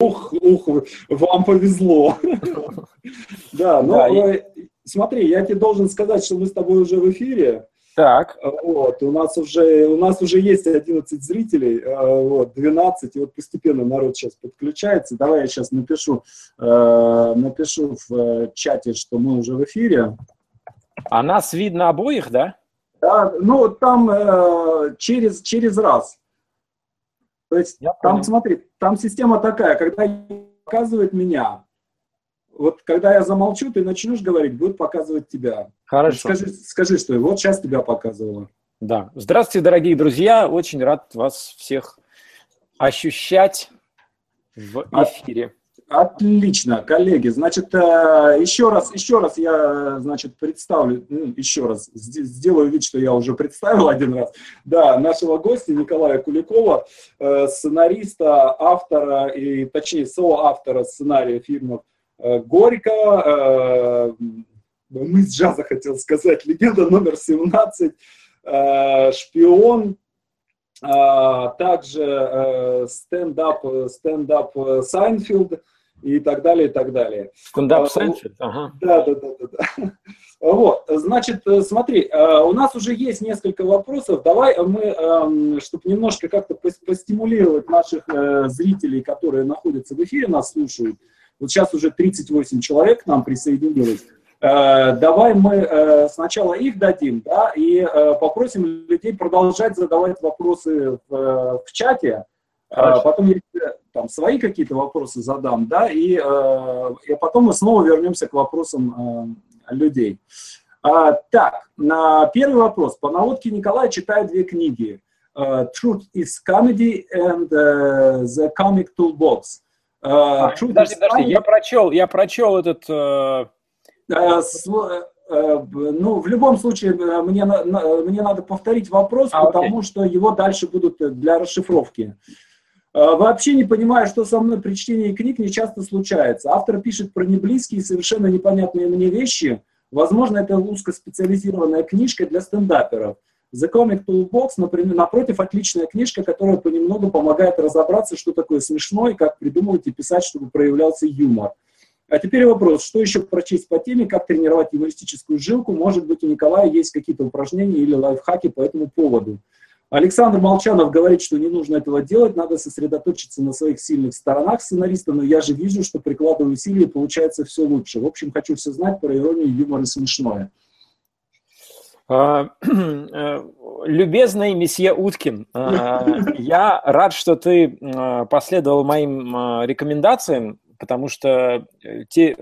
ух, ух, вам повезло. Да, ну смотри, я тебе должен сказать, что мы с тобой уже в эфире. Так. Вот, у нас уже, у нас уже есть 11 зрителей, вот, 12, и вот постепенно народ сейчас подключается. Давай я сейчас напишу, напишу в чате, что мы уже в эфире. А нас видно обоих, да? Да, ну, там э, через, через раз. То есть, Я там, понял. смотри, там система такая, когда показывает меня, вот когда я замолчу, ты начнешь говорить, будет показывать тебя. Хорошо. Скажи, скажи, что вот сейчас тебя показывало. Да. Здравствуйте, дорогие друзья. Очень рад вас всех ощущать в эфире. Отлично, коллеги. Значит, э, еще раз, еще раз я, значит, представлю, ну, еще раз сделаю вид, что я уже представил один раз. Да, нашего гостя Николая Куликова, э, сценариста, автора и, точнее, соавтора сценария фильмов э, «Горько», мы из джаза хотел сказать, «Легенда номер 17», «Шпион», также стендап, стендап Сайнфилд, и так далее, и так далее. Стендап Сэнфилд? Ага. Да, да, да, да. да. Вот, значит, э, смотри, э, у нас уже есть несколько вопросов. Давай мы, эм, чтобы немножко как-то постимулировать наших э, зрителей, которые находятся в эфире, нас слушают. Вот сейчас уже 38 человек к нам присоединилось. Давай мы сначала их дадим, да, и попросим людей продолжать задавать вопросы в чате. Хорошо. Потом я там свои какие-то вопросы задам, да, и, э, и потом мы снова вернемся к вопросам э, людей. А, так, на первый вопрос. По наводке Николая читаю две книги. Uh, Truth is Comedy and The Comic Toolbox. А, подожди, подожди, я прочел, я прочел этот... Ну, в любом случае, мне, мне надо повторить вопрос, а, потому окей. что его дальше будут для расшифровки. А, вообще не понимаю, что со мной при чтении книг не часто случается. Автор пишет про неблизкие, совершенно непонятные мне вещи. Возможно, это узкоспециализированная книжка для стендаперов. The Comic Toolbox, например, напротив, отличная книжка, которая понемногу помогает разобраться, что такое смешно и как придумывать и писать, чтобы проявлялся юмор. А теперь вопрос, что еще прочесть по теме, как тренировать юмористическую жилку? Может быть, у Николая есть какие-то упражнения или лайфхаки по этому поводу. Александр Молчанов говорит, что не нужно этого делать, надо сосредоточиться на своих сильных сторонах сценариста, но я же вижу, что прикладываю усилия, получается все лучше. В общем, хочу все знать про иронию, юмор и смешное. А, э, любезный месье Уткин, а, я рад, что ты а, последовал моим рекомендациям потому что э, те э,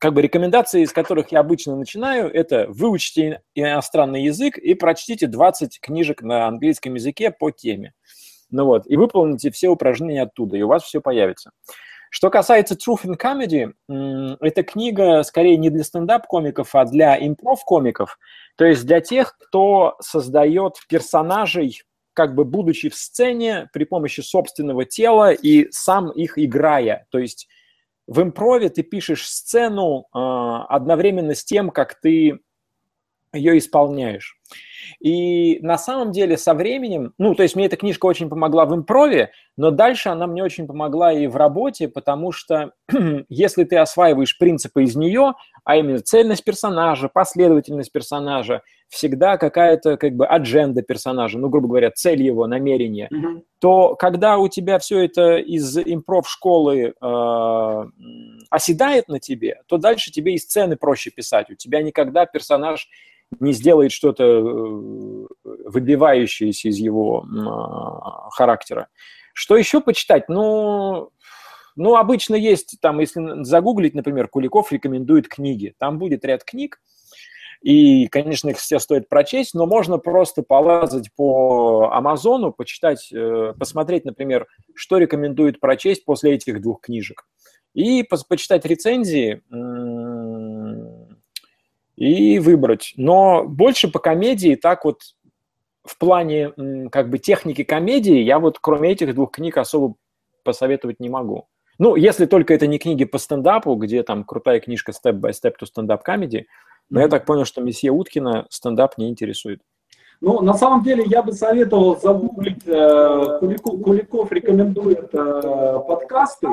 как бы рекомендации, из которых я обычно начинаю, это выучите иностранный язык и прочтите 20 книжек на английском языке по теме. Ну вот, и выполните все упражнения оттуда, и у вас все появится. Что касается Truth in Comedy, эта книга скорее не для стендап-комиков, а для импров-комиков, то есть для тех, кто создает персонажей как бы будучи в сцене при помощи собственного тела и сам их играя. То есть в импрове ты пишешь сцену э, одновременно с тем, как ты ее исполняешь. И на самом деле со временем, ну, то есть мне эта книжка очень помогла в импрове, но дальше она мне очень помогла и в работе, потому что если ты осваиваешь принципы из нее, а именно цельность персонажа, последовательность персонажа, всегда какая-то как бы адженда персонажа, ну, грубо говоря, цель его, намерение, mm-hmm. то когда у тебя все это из импров-школы э, оседает на тебе, то дальше тебе и сцены проще писать. У тебя никогда персонаж не сделает что-то э, выбивающееся из его э, характера. Что еще почитать? Ну, ну, обычно есть, там, если загуглить, например, Куликов рекомендует книги. Там будет ряд книг, и, конечно, их все стоит прочесть, но можно просто полазать по Амазону, почитать, э, посмотреть, например, что рекомендует прочесть после этих двух книжек. И почитать рецензии, и выбрать. Но больше по комедии так вот в плане как бы техники комедии я вот кроме этих двух книг особо посоветовать не могу. Ну, если только это не книги по стендапу, где там крутая книжка Step by Step to Stand Up Comedy, но я так понял, что месье Уткина стендап не интересует. Ну, на самом деле, я бы советовал загуглить, э, Куликов, Куликов рекомендует э, подкасты.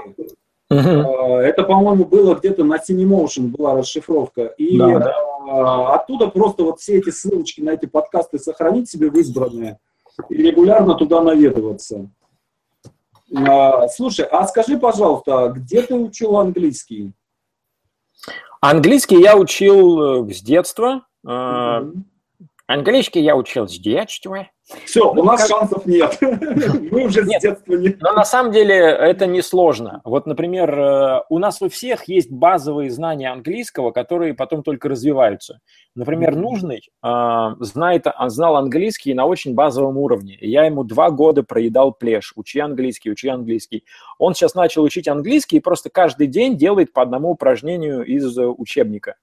Uh-huh. Это, по-моему, было где-то на Cinemotion была расшифровка. И да, да. Э, оттуда просто вот все эти ссылочки на эти подкасты сохранить себе в избранные и регулярно туда наведываться. Э, слушай, а скажи, пожалуйста, где ты учил английский? Английский я учил э, с детства. Uh-huh. Английский я учил с детства. Все, у нас как... шансов нет. Мы уже нет, с детства не... Но на самом деле это не сложно. Вот, например, э, у нас у всех есть базовые знания английского, которые потом только развиваются. Например, нужный э, знает, знал английский на очень базовом уровне. Я ему два года проедал плешь. Учи английский, учи английский. Он сейчас начал учить английский и просто каждый день делает по одному упражнению из э, учебника.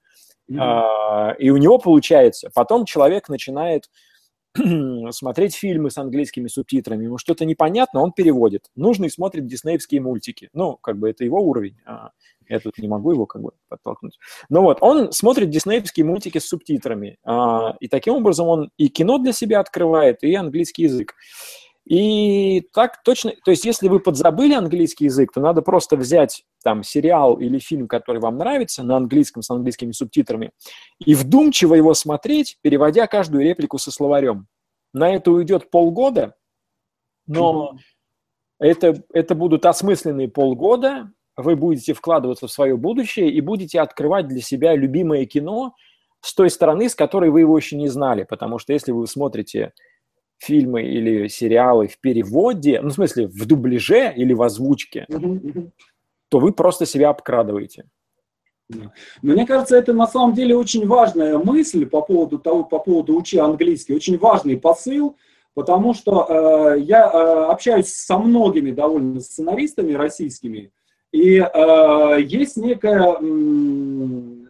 Mm-hmm. И у него получается. Потом человек начинает смотреть фильмы с английскими субтитрами, ему что-то непонятно, он переводит. Нужный смотрит диснеевские мультики. Ну, как бы это его уровень. А я тут не могу его как бы подтолкнуть. Ну вот, он смотрит диснеевские мультики с субтитрами. А, и таким образом он и кино для себя открывает, и английский язык. И так точно, то есть если вы подзабыли английский язык, то надо просто взять там сериал или фильм, который вам нравится, на английском с английскими субтитрами, и вдумчиво его смотреть, переводя каждую реплику со словарем. На это уйдет полгода, но это, это будут осмысленные полгода, вы будете вкладываться в свое будущее и будете открывать для себя любимое кино с той стороны, с которой вы его еще не знали. Потому что если вы смотрите фильмы или сериалы в переводе, ну, в смысле, в дубляже или в озвучке, uh-huh, то вы просто себя обкрадываете. Мне кажется, это на самом деле очень важная мысль по поводу того, по поводу учи английский, очень важный посыл, потому что э, я э, общаюсь со многими довольно сценаристами российскими, и э, есть некая,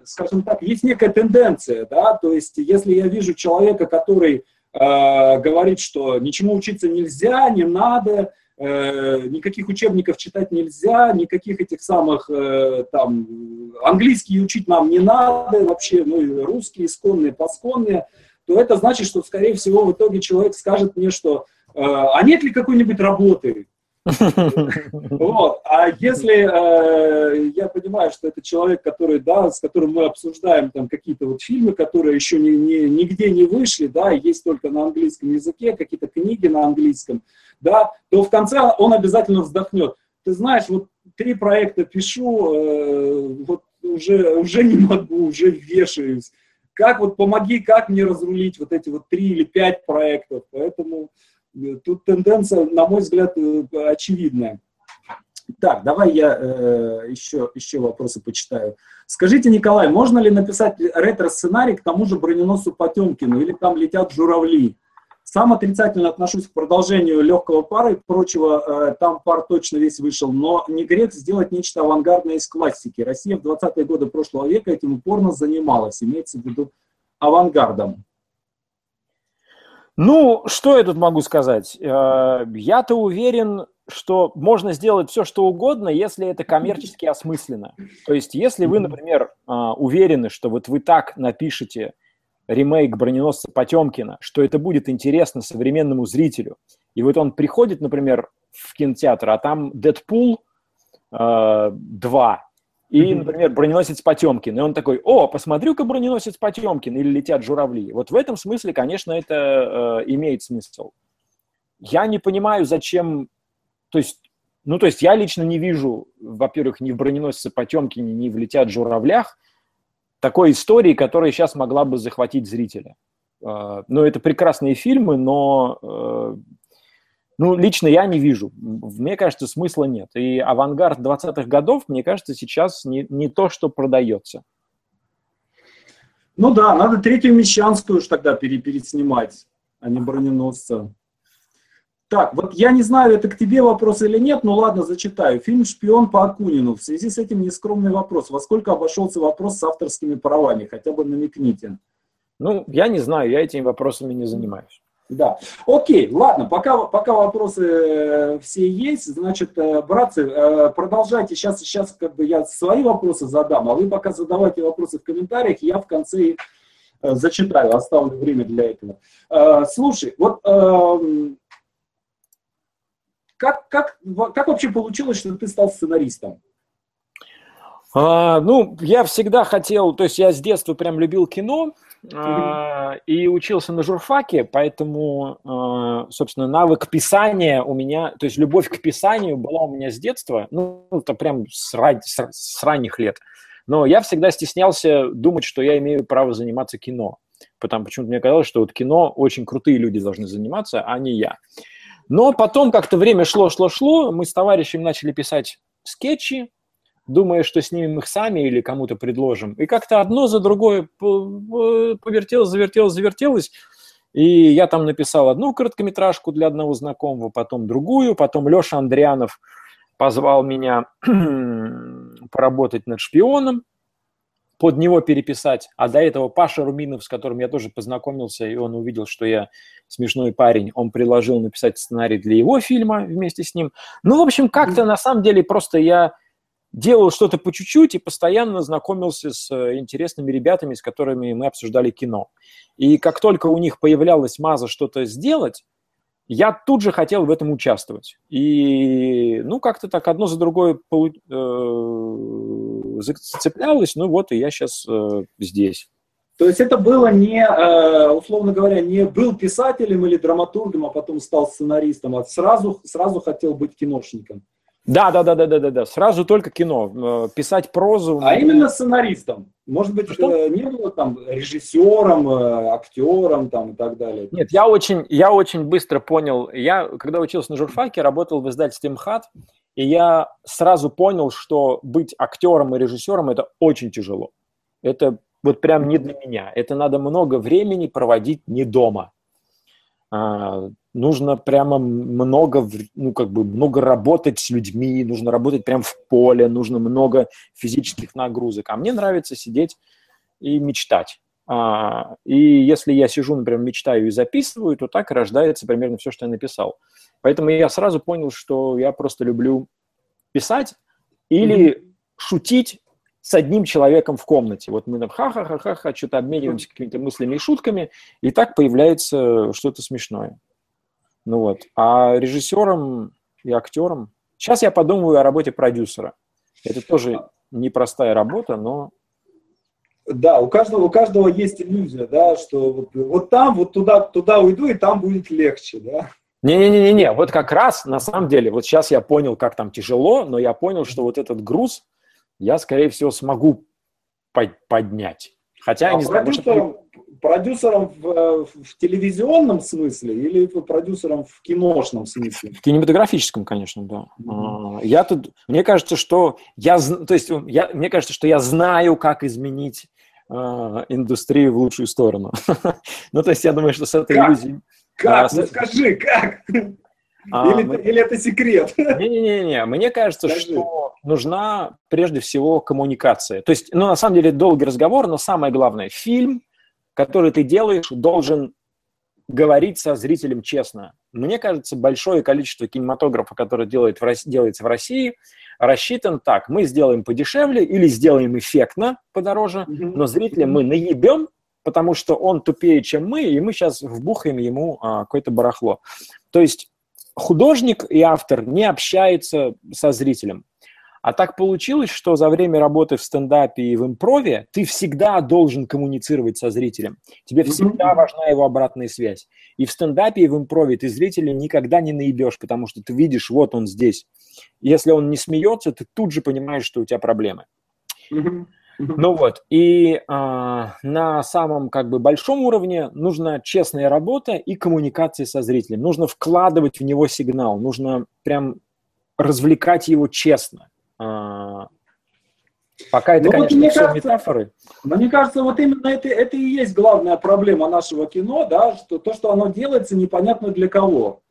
скажем так, есть некая тенденция, да, то есть если я вижу человека, который Э, говорит, что ничему учиться нельзя, не надо, э, никаких учебников читать нельзя, никаких этих самых, э, там, английский учить нам не надо вообще, ну и русские исконные, посконные, то это значит, что, скорее всего, в итоге человек скажет мне, что а нет ли какой-нибудь работы, вот. А если э, я понимаю, что это человек, который, да, с которым мы обсуждаем там какие-то вот фильмы, которые еще ни, ни, нигде не вышли, да, есть только на английском языке, какие-то книги на английском, да, то в конце он обязательно вздохнет. Ты знаешь, вот три проекта пишу, э, вот уже, уже не могу, уже вешаюсь. Как вот помоги, как мне разрулить вот эти вот три или пять проектов. Поэтому Тут тенденция, на мой взгляд, э, очевидная. Так, давай я э, еще, еще вопросы почитаю. Скажите, Николай, можно ли написать ретро-сценарий к тому же броненосцу Потемкину, или там летят журавли? Сам отрицательно отношусь к продолжению легкого пара и прочего, э, там пар точно весь вышел, но не грех сделать нечто авангардное из классики. Россия в 20-е годы прошлого века этим упорно занималась, имеется в виду авангардом. Ну, что я тут могу сказать? Э, я-то уверен, что можно сделать все, что угодно, если это коммерчески осмысленно. То есть, если вы, например, э, уверены, что вот вы так напишете ремейк «Броненосца Потемкина», что это будет интересно современному зрителю, и вот он приходит, например, в кинотеатр, а там «Дэдпул 2», и, например, броненосец Потемкин. И он такой, о, посмотрю-ка броненосец Потемкин или летят журавли. Вот в этом смысле, конечно, это э, имеет смысл. Я не понимаю, зачем... То есть, ну, то есть я лично не вижу, во-первых, ни в броненосце Потемкине, ни в летят журавлях такой истории, которая сейчас могла бы захватить зрителя. Э, ну, это прекрасные фильмы, но э, ну, лично я не вижу. Мне кажется, смысла нет. И авангард 20-х годов, мне кажется, сейчас не, не то, что продается. Ну да, надо третью Мещанскую уж тогда пере, переснимать, а не броненосца. Так, вот я не знаю, это к тебе вопрос или нет, но ладно, зачитаю. Фильм «Шпион» по Акунину. В связи с этим нескромный вопрос. Во сколько обошелся вопрос с авторскими правами? Хотя бы намекните. Ну, я не знаю, я этими вопросами не занимаюсь. Да. Окей, ладно, пока, пока вопросы э, все есть, значит, э, братцы, э, продолжайте. Сейчас, сейчас как бы я свои вопросы задам, а вы пока задавайте вопросы в комментариях, я в конце зачитаю, оставлю время для этого. Слушай, вот эм, как, как, как вообще получилось, что ты стал сценаристом? А, ну, я всегда хотел, то есть я с детства прям любил кино а, и учился на журфаке, поэтому, а, собственно, навык писания у меня, то есть любовь к писанию была у меня с детства, ну, это прям с, ран, с, с ранних лет. Но я всегда стеснялся думать, что я имею право заниматься кино. Потому почему-то мне казалось, что вот кино очень крутые люди должны заниматься, а не я. Но потом как-то время шло, шло, шло, мы с товарищем начали писать скетчи, думая, что снимем их сами или кому-то предложим. И как-то одно за другое повертелось, завертелось, завертелось. И я там написал одну короткометражку для одного знакомого, потом другую, потом Леша Андрианов позвал меня поработать над шпионом, под него переписать, а до этого Паша Руминов, с которым я тоже познакомился, и он увидел, что я смешной парень, он предложил написать сценарий для его фильма вместе с ним. Ну, в общем, как-то на самом деле просто я делал что-то по чуть-чуть и постоянно знакомился с э, интересными ребятами, с которыми мы обсуждали кино. И как только у них появлялась маза что-то сделать, я тут же хотел в этом участвовать. И, ну, как-то так одно за другое э, зацеплялось, ну вот, и я сейчас э, здесь. То есть это было не, э, условно говоря, не был писателем или драматургом, а потом стал сценаристом, а сразу, сразу хотел быть киношником. Да, да, да, да, да, да, да. Сразу только кино. Писать прозу. А именно сценаристом. Может быть, что? Э, не было там режиссером, э, актером там и так далее. Нет, я очень, я очень быстро понял. Я, когда учился на журфаке, работал в издательстве МХАТ, и я сразу понял, что быть актером и режиссером – это очень тяжело. Это вот прям не для меня. Это надо много времени проводить не дома. А, нужно прямо много, ну, как бы много работать с людьми, нужно работать прямо в поле, нужно много физических нагрузок. А мне нравится сидеть и мечтать. А, и если я сижу, например, мечтаю и записываю, то так рождается примерно все, что я написал. Поэтому я сразу понял, что я просто люблю писать или mm-hmm. шутить с одним человеком в комнате. Вот мы там ха-ха-ха-ха, что-то обмениваемся какими-то мыслями и шутками, и так появляется что-то смешное. Ну вот. А режиссером и актером... Сейчас я подумаю о работе продюсера. Это тоже непростая работа, но... Да, у каждого, у каждого есть иллюзия, да, что вот, вот там, вот туда, туда уйду, и там будет легче, да. Не-не-не-не, вот как раз, на самом деле, вот сейчас я понял, как там тяжело, но я понял, что вот этот груз я, скорее всего, смогу поднять. Хотя, а я не знаю, может, продюсером в, в телевизионном смысле или продюсером в киношном смысле? В кинематографическом, конечно, да. Mm-hmm. Я тут, мне кажется, что я, то есть, я, мне кажется, что я знаю, как изменить индустрию в лучшую сторону. ну, то есть, я думаю, что с этой как? иллюзией... Как? А, ну, скажи, как? А, или, мы... или это секрет? Не-не-не, мне кажется, Скажи. что нужна прежде всего коммуникация. То есть, ну, на самом деле, долгий разговор, но самое главное, фильм который ты делаешь, должен говорить со зрителем честно. Мне кажется, большое количество кинематографа, который делает в делается в России, рассчитан так. Мы сделаем подешевле или сделаем эффектно подороже, но зрителя мы наебем, потому что он тупее, чем мы, и мы сейчас вбухаем ему а, какое-то барахло. То есть художник и автор не общаются со зрителем. А так получилось, что за время работы в стендапе и в импрове ты всегда должен коммуницировать со зрителем. Тебе всегда важна его обратная связь. И в стендапе и в импрове ты зрителя никогда не наебешь, потому что ты видишь, вот он здесь. Если он не смеется, ты тут же понимаешь, что у тебя проблемы. Ну вот, и а, на самом как бы большом уровне нужна честная работа и коммуникация со зрителем. Нужно вкладывать в него сигнал, нужно прям развлекать его честно. А, пока это, ну, конечно, вот, все кажется, метафоры. Мне кажется, вот именно это, это и есть главная проблема нашего кино, да, что то, что оно делается, непонятно для кого.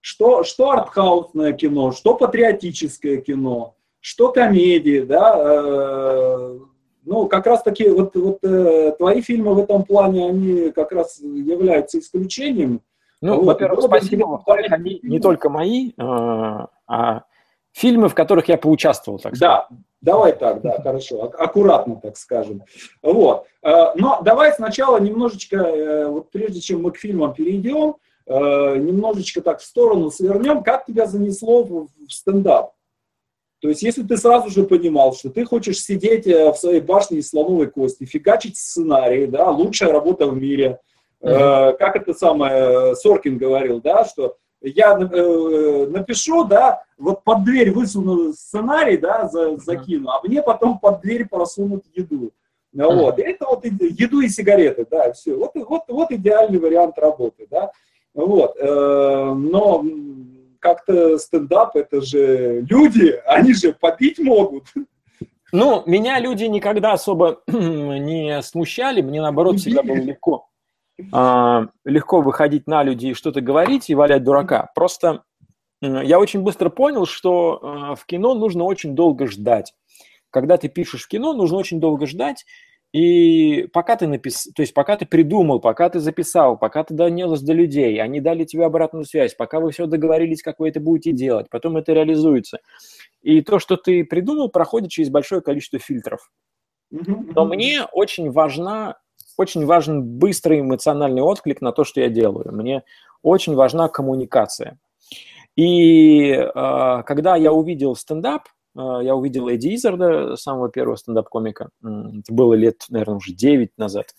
Что, что артхаусное кино, что патриотическое кино, что комедии, да, э, ну, как раз таки, вот, вот э, твои фильмы в этом плане, они как раз являются исключением. Ну, вот, во-первых, спасибо, во-вторых, они не только мои, э, а фильмы, в которых я поучаствовал, так сказать. Да, давай так, да, хорошо, аккуратно, так скажем. Вот. Э, но давай сначала немножечко, э, вот прежде чем мы к фильмам перейдем, э, немножечко так в сторону свернем, как тебя занесло в стендап? То есть, если ты сразу же понимал, что ты хочешь сидеть в своей башне из слоновой кости, фигачить сценарий, да, лучшая работа в мире, mm-hmm. как это самое Соркин говорил, да, что я э, напишу, да, вот под дверь высуну сценарий, да, за, закину, а мне потом под дверь просунут еду. Вот. И это вот еду и сигареты, да, все. Вот, вот, вот идеальный вариант работы, да. Вот. Э, но как-то стендап, это же люди, они же попить могут. Ну, меня люди никогда особо не смущали, мне наоборот всегда было легко э, легко выходить на людей и что-то говорить и валять дурака. Просто э, я очень быстро понял, что э, в кино нужно очень долго ждать. Когда ты пишешь в кино, нужно очень долго ждать, и пока ты напис... то есть пока ты придумал, пока ты записал, пока ты донес до людей, они дали тебе обратную связь, пока вы все договорились, как вы это будете делать, потом это реализуется. И то, что ты придумал, проходит через большое количество фильтров. Но мне очень важна очень важен быстрый эмоциональный отклик на то, что я делаю. Мне очень важна коммуникация. И э, когда я увидел стендап, э, я увидел Эдди Изарда, самого первого стендап-комика, это было лет, наверное, уже 9 назад,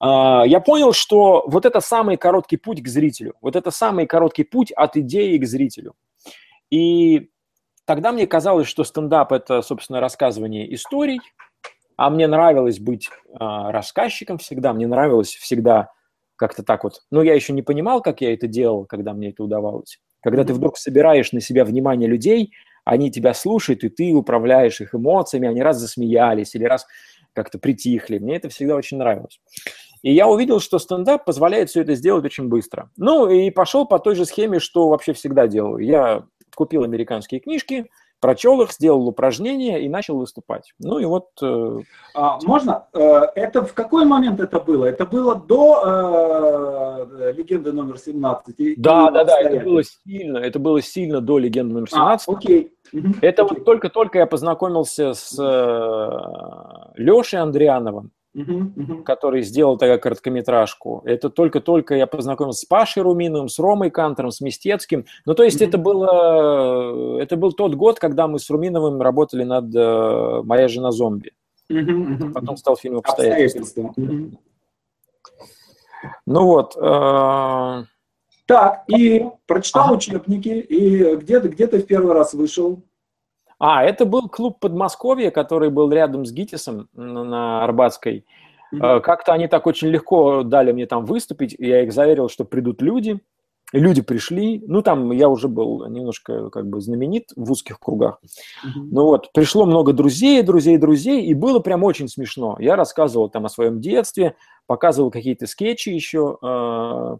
э, я понял, что вот это самый короткий путь к зрителю, вот это самый короткий путь от идеи к зрителю. И тогда мне казалось, что стендап – это, собственно, рассказывание историй, а мне нравилось быть э, рассказчиком всегда, мне нравилось всегда как-то так вот. Но я еще не понимал, как я это делал, когда мне это удавалось. Когда ты вдруг собираешь на себя внимание людей, они тебя слушают, и ты управляешь их эмоциями, они раз засмеялись или раз как-то притихли. Мне это всегда очень нравилось. И я увидел, что стендап позволяет все это сделать очень быстро. Ну и пошел по той же схеме, что вообще всегда делаю. Я купил американские книжки, прочел их, сделал упражнения и начал выступать. Ну и вот... Э... А, можно? Э, это в какой момент это было? Это было до э, легенды номер 17? Да, да, да, это было сильно, это было сильно до легенды номер 17. А, окей. Это окей. вот только-только я познакомился с э, Лешей Андриановым, который сделал такая короткометражку. Это только-только я познакомился с Пашей Руминовым, с Ромой Кантером, с Мистецким. Ну, то есть это, было, это был тот год, когда мы с Руминовым работали над э, «Моя жена зомби». Потом стал фильм «Обстоятельства». Ну вот. Э... Так, и прочитал ага. учебники, и где, где ты в первый раз вышел? А, это был клуб Подмосковья, который был рядом с ГИТИСом на Арбатской. Mm-hmm. Как-то они так очень легко дали мне там выступить, и я их заверил, что придут люди. И люди пришли. Ну, там я уже был немножко как бы знаменит в узких кругах. Mm-hmm. Ну вот, пришло много друзей, друзей, друзей, и было прям очень смешно. Я рассказывал там о своем детстве, показывал какие-то скетчи еще, э,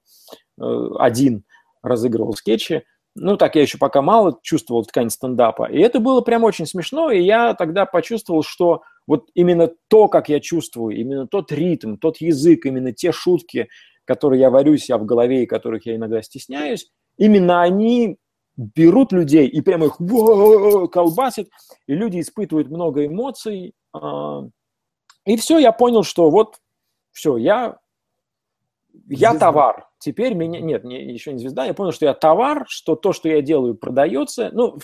э, один разыгрывал скетчи ну, так я еще пока мало чувствовал ткань стендапа. И это было прям очень смешно, и я тогда почувствовал, что вот именно то, как я чувствую, именно тот ритм, тот язык, именно те шутки, которые я варю себя в голове и которых я иногда стесняюсь, именно они берут людей и прямо их колбасят, и люди испытывают много эмоций. А, и все, я понял, что вот все, я, я товар, Теперь меня... Нет, не, еще не звезда. Я понял, что я товар, что то, что я делаю, продается. Ну,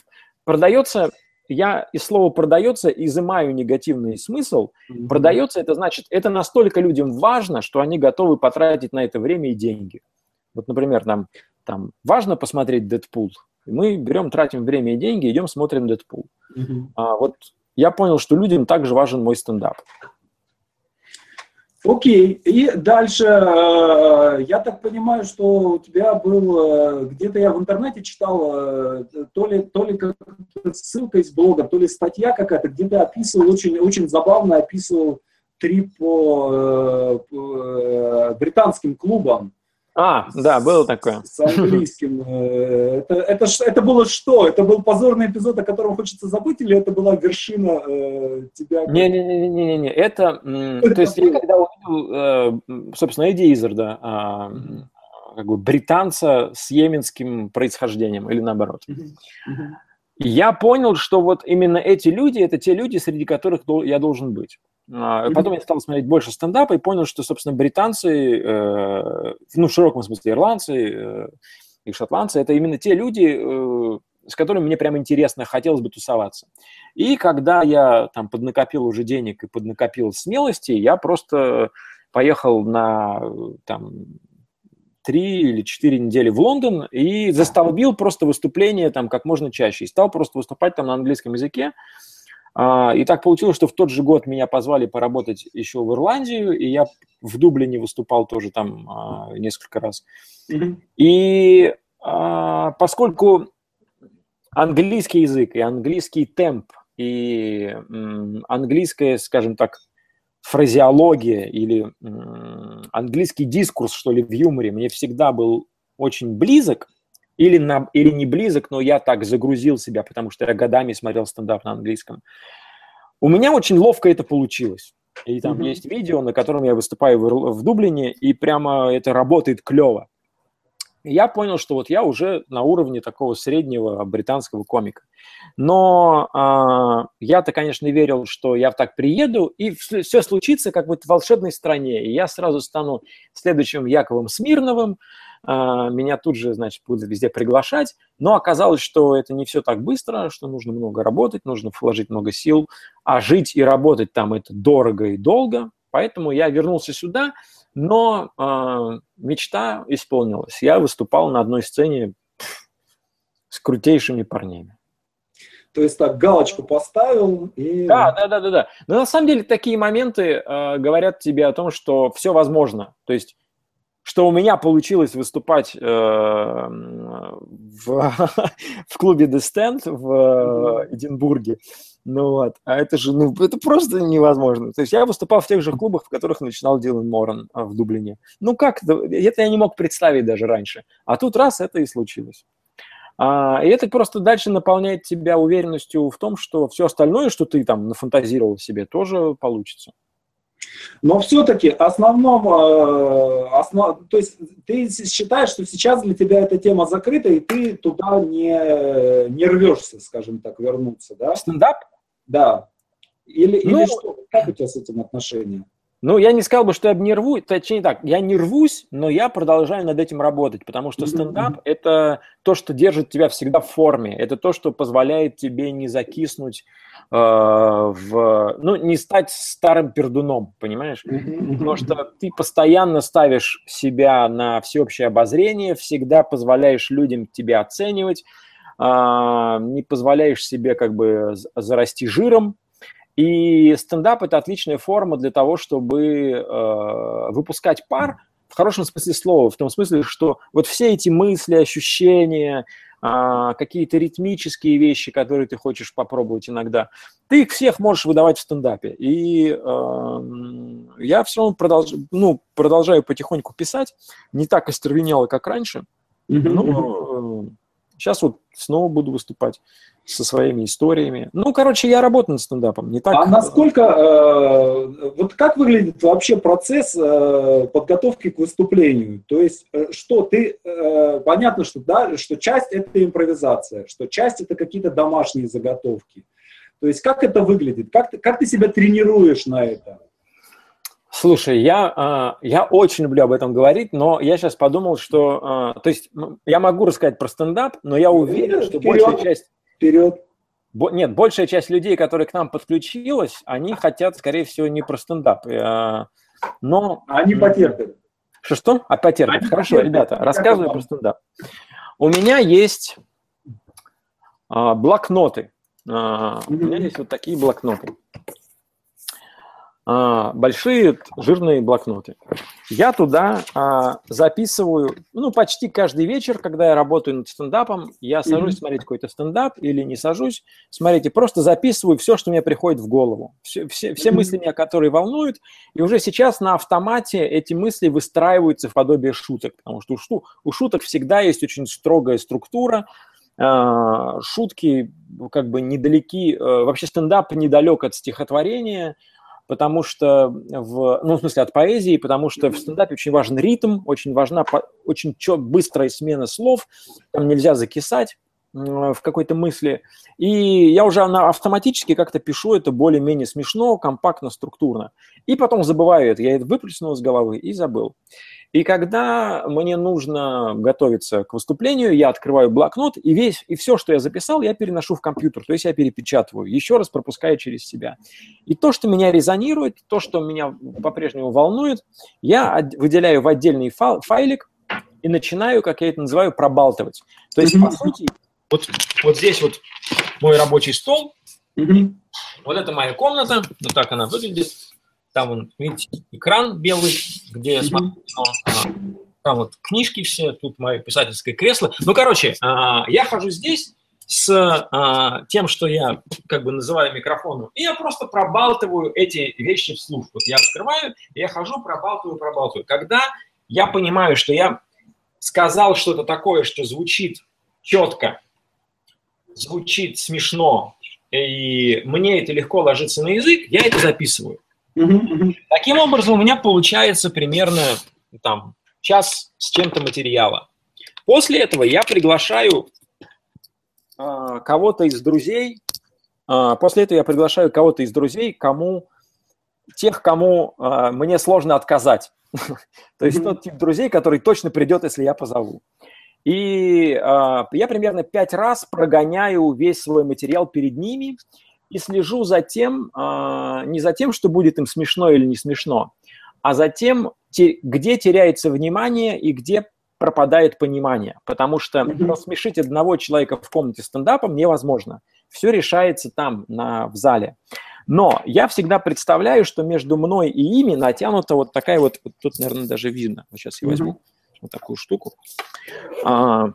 продается... Я из слова «продается» изымаю негативный смысл. Mm-hmm. Продается – это значит, это настолько людям важно, что они готовы потратить на это время и деньги. Вот, например, нам там важно посмотреть «Дэдпул», мы берем, тратим время и деньги, идем, смотрим «Дэдпул». Mm-hmm. А, вот я понял, что людям также важен мой стендап. Окей, и дальше, э, я так понимаю, что у тебя был, э, где-то я в интернете читал, э, то ли, то ли ссылка из блога, то ли статья какая-то, где ты описывал, очень, очень забавно описывал трип по, по британским клубам. А, да, было такое. С английским. Э, это, это, это было что? Это был позорный эпизод, о котором хочется забыть, или это была вершина э, тебя? Не-не-не, не, это, это, то есть я когда увидел, э, собственно, Эдди Изарда, а, как бы британца с йеменским происхождением, или наоборот. я понял, что вот именно эти люди – это те люди, среди которых я должен быть. А, потом я стал смотреть больше стендапа и понял, что, собственно, британцы, э, ну, в широком смысле ирландцы э, и шотландцы – это именно те люди, э, с которыми мне прямо интересно, хотелось бы тусоваться. И когда я там поднакопил уже денег и поднакопил смелости, я просто поехал на там, три или четыре недели в Лондон и застолбил просто выступление там как можно чаще. И стал просто выступать там на английском языке. А, и так получилось, что в тот же год меня позвали поработать еще в Ирландию, и я в Дублине выступал тоже там а, несколько раз. Mm-hmm. И а, поскольку английский язык и английский темп и английская, скажем так, фразеология или английский дискурс, что ли, в юморе мне всегда был очень близок, или, на, или не близок, но я так загрузил себя, потому что я годами смотрел стендап на английском. У меня очень ловко это получилось. И там mm-hmm. есть видео, на котором я выступаю в, в Дублине, и прямо это работает клево. И я понял, что вот я уже на уровне такого среднего британского комика. Но э, я-то, конечно, верил, что я так приеду, и все случится как вот в волшебной стране. И я сразу стану следующим Яковом Смирновым, меня тут же, значит, будут везде приглашать. Но оказалось, что это не все так быстро, что нужно много работать, нужно вложить много сил, а жить и работать там это дорого и долго. Поэтому я вернулся сюда, но э, мечта исполнилась. Я выступал на одной сцене с крутейшими парнями. То есть так галочку поставил и... Да, да, да, да, да. Но на самом деле такие моменты э, говорят тебе о том, что все возможно. То есть, что у меня получилось выступать э, в, в клубе The Stand в э, Эдинбурге. Ну вот, а это же, ну, это просто невозможно. То есть я выступал в тех же клубах, в которых начинал Дилан Моран а, в Дублине. Ну как, это я не мог представить даже раньше. А тут раз это и случилось. А, и это просто дальше наполняет тебя уверенностью в том, что все остальное, что ты там нафантазировал себе, тоже получится. Но все-таки основном, э, основ, то есть ты считаешь, что сейчас для тебя эта тема закрыта, и ты туда не, не рвешься, скажем так, вернуться, да? Стендап? Да. Или, ну, или что? Как у тебя с этим отношения? Ну, я не сказал бы, что я не рву, точнее так, я не рвусь, но я продолжаю над этим работать, потому что стендап mm-hmm. – это то, что держит тебя всегда в форме, это то, что позволяет тебе не закиснуть э, в, ну, не стать старым пердуном, понимаешь? Mm-hmm. Потому что ты постоянно ставишь себя на всеобщее обозрение, всегда позволяешь людям тебя оценивать, э, не позволяешь себе как бы зарасти жиром, и стендап – это отличная форма для того, чтобы э, выпускать пар в хорошем смысле слова, в том смысле, что вот все эти мысли, ощущения, э, какие-то ритмические вещи, которые ты хочешь попробовать иногда, ты их всех можешь выдавать в стендапе. И э, я все равно продолж, ну, продолжаю потихоньку писать, не так остервенело, как раньше, mm-hmm. но э, сейчас вот снова буду выступать со своими историями. Ну, короче, я работаю над стендапом. Не так... А насколько, э, вот как выглядит вообще процесс э, подготовки к выступлению? То есть, э, что ты, э, понятно, что, да, что часть это импровизация, что часть это какие-то домашние заготовки. То есть, как это выглядит? Как ты, как ты себя тренируешь на это? Слушай, я, э, я очень люблю об этом говорить, но я сейчас подумал, что... Э, то есть я могу рассказать про стендап, но я уверен, что Вперед. большая часть вперед. Нет, большая часть людей, которые к нам подключилась, они хотят, скорее всего, не про стендап. Э, но... Они потерпят. Что, что? А потерпят. Они Хорошо, потерпят. ребята, рассказываю про стендап. У меня есть а, блокноты. А, у меня есть вот такие блокноты. А, большие жирные блокноты. Я туда а, записываю, ну, почти каждый вечер, когда я работаю над стендапом, я сажусь mm-hmm. смотреть какой-то стендап или не сажусь. Смотрите, просто записываю все, что мне приходит в голову. Все, все, все mm-hmm. мысли меня, которые волнуют. И уже сейчас на автомате эти мысли выстраиваются в подобие шуток. Потому что у, у шуток всегда есть очень строгая структура. А, шутки как бы недалеки, э, вообще стендап недалек от стихотворения – потому что в, ну, в смысле, от поэзии, потому что в стендапе очень важен ритм, очень важна очень чет, быстрая смена слов, там нельзя закисать, в какой-то мысли, и я уже автоматически как-то пишу это более-менее смешно, компактно, структурно. И потом забываю это, я это выплеснул из головы и забыл. И когда мне нужно готовиться к выступлению, я открываю блокнот, и, весь, и все, что я записал, я переношу в компьютер, то есть я перепечатываю, еще раз пропуская через себя. И то, что меня резонирует, то, что меня по-прежнему волнует, я выделяю в отдельный файлик и начинаю, как я это называю, пробалтывать. То есть, по сути, вот, вот здесь вот мой рабочий стол, вот это моя комната, вот так она выглядит. Там, вон, видите, экран белый, где я смотрю Там вот книжки все, тут мое писательское кресло. Ну, короче, а, я хожу здесь с а, тем, что я как бы называю микрофоном, и я просто пробалтываю эти вещи вслух. Вот я открываю, я хожу, пробалтываю, пробалтываю. Когда я понимаю, что я сказал что-то такое, что звучит четко, звучит смешно, и мне это легко ложится на язык, я это записываю. Таким образом, у меня получается примерно там, час с чем-то материала. После этого я приглашаю э, кого-то из друзей, э, после этого я приглашаю кого-то из друзей, кому, тех, кому э, мне сложно отказать. То есть тот тип друзей, который точно придет, если я позову. И э, я примерно пять раз прогоняю весь свой материал перед ними и слежу за тем, э, не за тем, что будет им смешно или не смешно, а за тем, те, где теряется внимание и где пропадает понимание. Потому что рассмешить одного человека в комнате стендапом невозможно. Все решается там, на, в зале. Но я всегда представляю, что между мной и ими натянута вот такая вот, вот тут, наверное, даже видно. Вот сейчас я возьму. Mm-hmm вот такую штуку. А,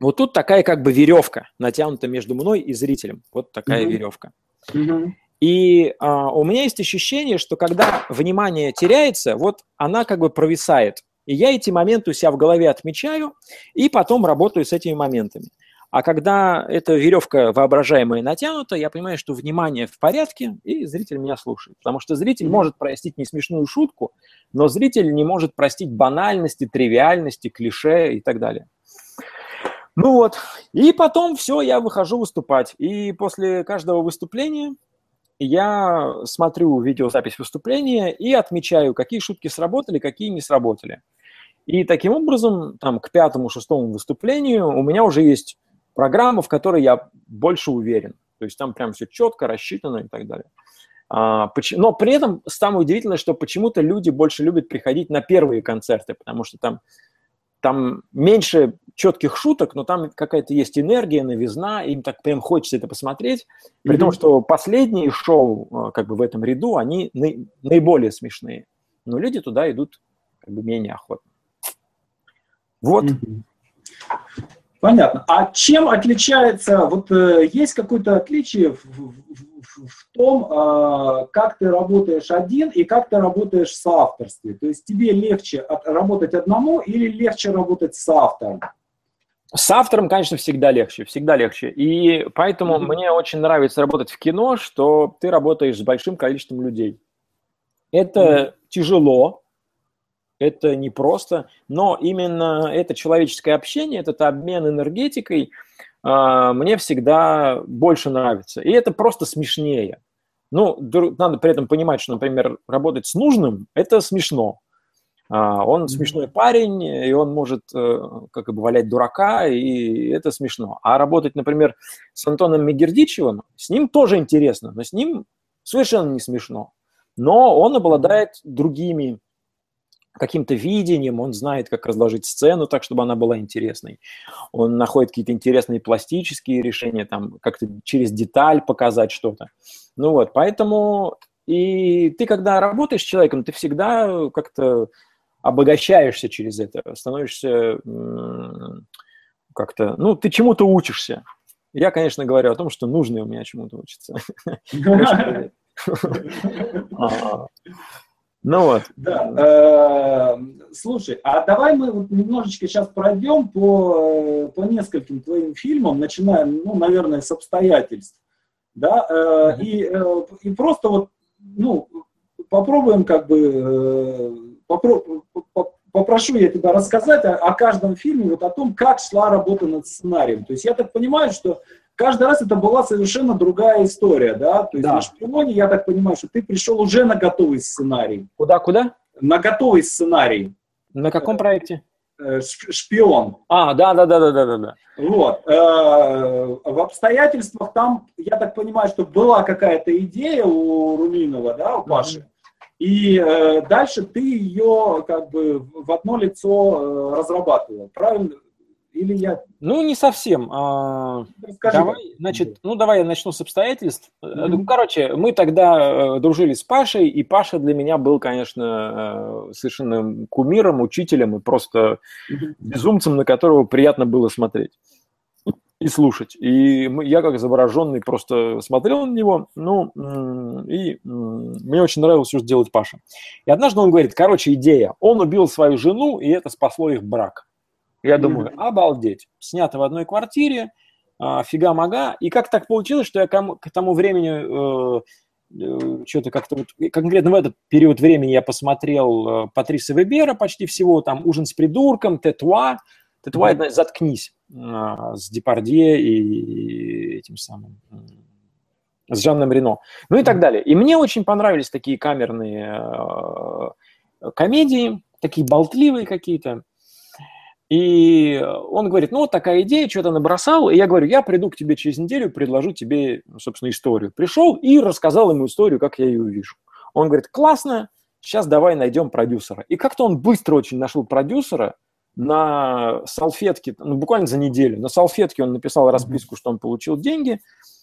вот тут такая как бы веревка натянута между мной и зрителем. Вот такая mm-hmm. веревка. Mm-hmm. И а, у меня есть ощущение, что когда внимание теряется, вот она как бы провисает. И я эти моменты у себя в голове отмечаю и потом работаю с этими моментами. А когда эта веревка воображаемая натянута, я понимаю, что внимание в порядке, и зритель меня слушает. Потому что зритель может простить не смешную шутку, но зритель не может простить банальности, тривиальности, клише и так далее. Ну вот, и потом все, я выхожу выступать. И после каждого выступления я смотрю видеозапись выступления и отмечаю, какие шутки сработали, какие не сработали. И таким образом, там, к пятому-шестому выступлению у меня уже есть программа, в которой я больше уверен. То есть там прям все четко рассчитано и так далее. А, но при этом самое удивительное, что почему-то люди больше любят приходить на первые концерты, потому что там, там меньше четких шуток, но там какая-то есть энергия, новизна, им так прям хочется это посмотреть. При mm-hmm. том, что последние шоу а, как бы в этом ряду, они наиболее смешные. Но люди туда идут как бы менее охотно. Вот. Mm-hmm. Понятно. А чем отличается, вот э, есть какое-то отличие в, в, в, том, э, как ты работаешь один и как ты работаешь в соавторстве? То есть тебе легче от, работать одному или легче работать с автором? С автором, конечно, всегда легче, всегда легче. И поэтому mm-hmm. мне очень нравится работать в кино, что ты работаешь с большим количеством людей. Это mm-hmm. тяжело, это непросто, но именно это человеческое общение, этот обмен энергетикой э, мне всегда больше нравится. И это просто смешнее. Ну, надо при этом понимать, что, например, работать с нужным – это смешно. Uh, он смешной парень, и он может uh, как бы валять дурака, и это смешно. А работать, например, с Антоном Мегердичевым, с ним тоже интересно, но с ним совершенно не смешно. Но он обладает другими каким-то видением, он знает, как разложить сцену так, чтобы она была интересной. Он находит какие-то интересные пластические решения, там, как-то через деталь показать что-то. Ну вот, поэтому и ты, когда работаешь с человеком, ты всегда как-то обогащаешься через это, становишься как-то, ну, ты чему-то учишься. Я, конечно, говорю о том, что нужно у меня чему-то учиться. Ну вот. Да. Э, слушай, а давай мы вот немножечко сейчас пройдем по, по нескольким твоим фильмам, начиная, ну, наверное, с обстоятельств. Да, э, и, э, и просто вот, ну, попробуем как бы попро попрошу я тебя рассказать о, о каждом фильме, вот о том, как шла работа над сценарием. То есть я так понимаю, что каждый раз это была совершенно другая история, да? То есть да. на шпионе, я так понимаю, что ты пришел уже на готовый сценарий. Куда-куда? На готовый сценарий. На каком проекте? Э, шпион. А, да, да, да, да, да, да. Вот. Э, в обстоятельствах там, я так понимаю, что была какая-то идея у Руминова, да, у Паши. И э, дальше ты ее как бы в одно лицо разрабатывал, правильно? Или я... Ну, не совсем. А, Расскажи. Давай, значит, ну, давай я начну с обстоятельств. Mm-hmm. Ну, короче, мы тогда э, дружили с Пашей, и Паша для меня был, конечно, э, совершенно кумиром, учителем и просто mm-hmm. безумцем, на которого приятно было смотреть и слушать. И мы, я как завороженный просто смотрел на него, ну, и мне очень нравилось, что делать Паша. И однажды он говорит, короче, идея. Он убил свою жену, и это спасло их брак. Я думаю, обалдеть. Снято в одной квартире, а, фига мага. И как так получилось, что я к тому времени э, э, что-то как-то вот, конкретно в этот период времени я посмотрел э, Патриса Вебера почти всего, там «Ужин с придурком», «Тетуа». «Тетуа» это «Заткнись» с Депардье и этим самым с Жанном Рено. Ну и так далее. И мне очень понравились такие камерные комедии, такие болтливые какие-то. И он говорит, ну вот такая идея, что-то набросал. И я говорю, я приду к тебе через неделю, предложу тебе, собственно, историю. Пришел и рассказал ему историю, как я ее увижу. Он говорит, классно, сейчас давай найдем продюсера. И как-то он быстро очень нашел продюсера на салфетке, ну, буквально за неделю. На салфетке он написал расписку, что он получил деньги.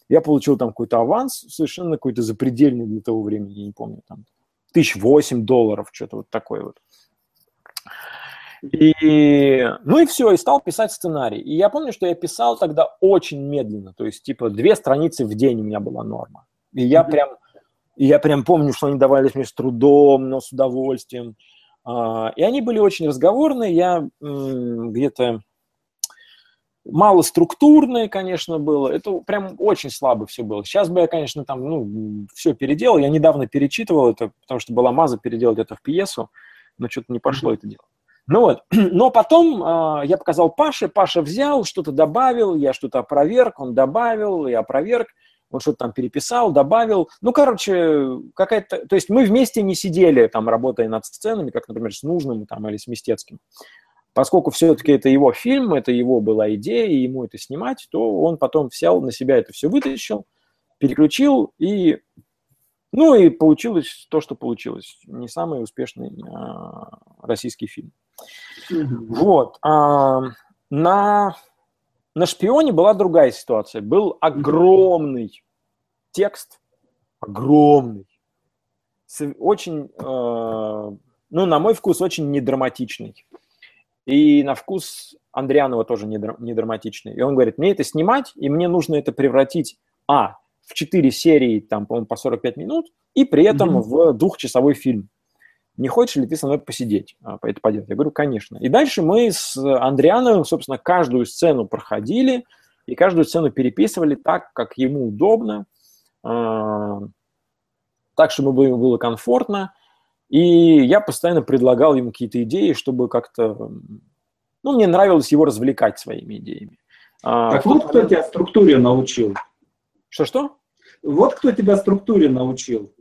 Я получил там какой-то аванс, совершенно какой-то запредельный для того времени, я не помню, там, тысяч восемь долларов, что-то вот такое вот. И, ну и все, и стал писать сценарий. И я помню, что я писал тогда очень медленно, то есть типа две страницы в день у меня была норма. И я mm-hmm. прям, и я прям помню, что они давались мне с трудом, но с удовольствием. А, и они были очень разговорные, я где-то мало структурные, конечно, было. Это прям очень слабо все было. Сейчас бы я, конечно, там, ну, все переделал. Я недавно перечитывал это, потому что была маза переделать это в пьесу, но что-то не пошло mm-hmm. это дело. Ну вот, но потом э, я показал Паше, Паша взял, что-то добавил, я что-то опроверг, он добавил, я опроверг, он что-то там переписал, добавил. Ну, короче, какая-то... То есть мы вместе не сидели, там, работая над сценами, как, например, с Нужным там, или с Мистецким. Поскольку все-таки это его фильм, это его была идея, и ему это снимать, то он потом взял на себя это все вытащил, переключил, и ну и получилось то, что получилось. Не самый успешный а, российский фильм. Mm-hmm. Вот. А, на, на «Шпионе» была другая ситуация. Был огромный mm-hmm. текст, огромный, очень, э, ну, на мой вкус, очень недраматичный. И на вкус Андрианова тоже недраматичный. И он говорит, мне это снимать, и мне нужно это превратить, а, в 4 серии, там, по-моему, по 45 минут, и при этом mm-hmm. в двухчасовой фильм. Не хочешь ли ты со мной посидеть, а, это поделать? Я говорю, конечно. И дальше мы с Андрианом, собственно, каждую сцену проходили, и каждую сцену переписывали так, как ему удобно, а, так, чтобы ему было комфортно. И я постоянно предлагал ему какие-то идеи, чтобы как-то... Ну, мне нравилось его развлекать своими идеями. А, так вот кто тебя структуре научил? Что-что? Вот кто тебя структуре научил.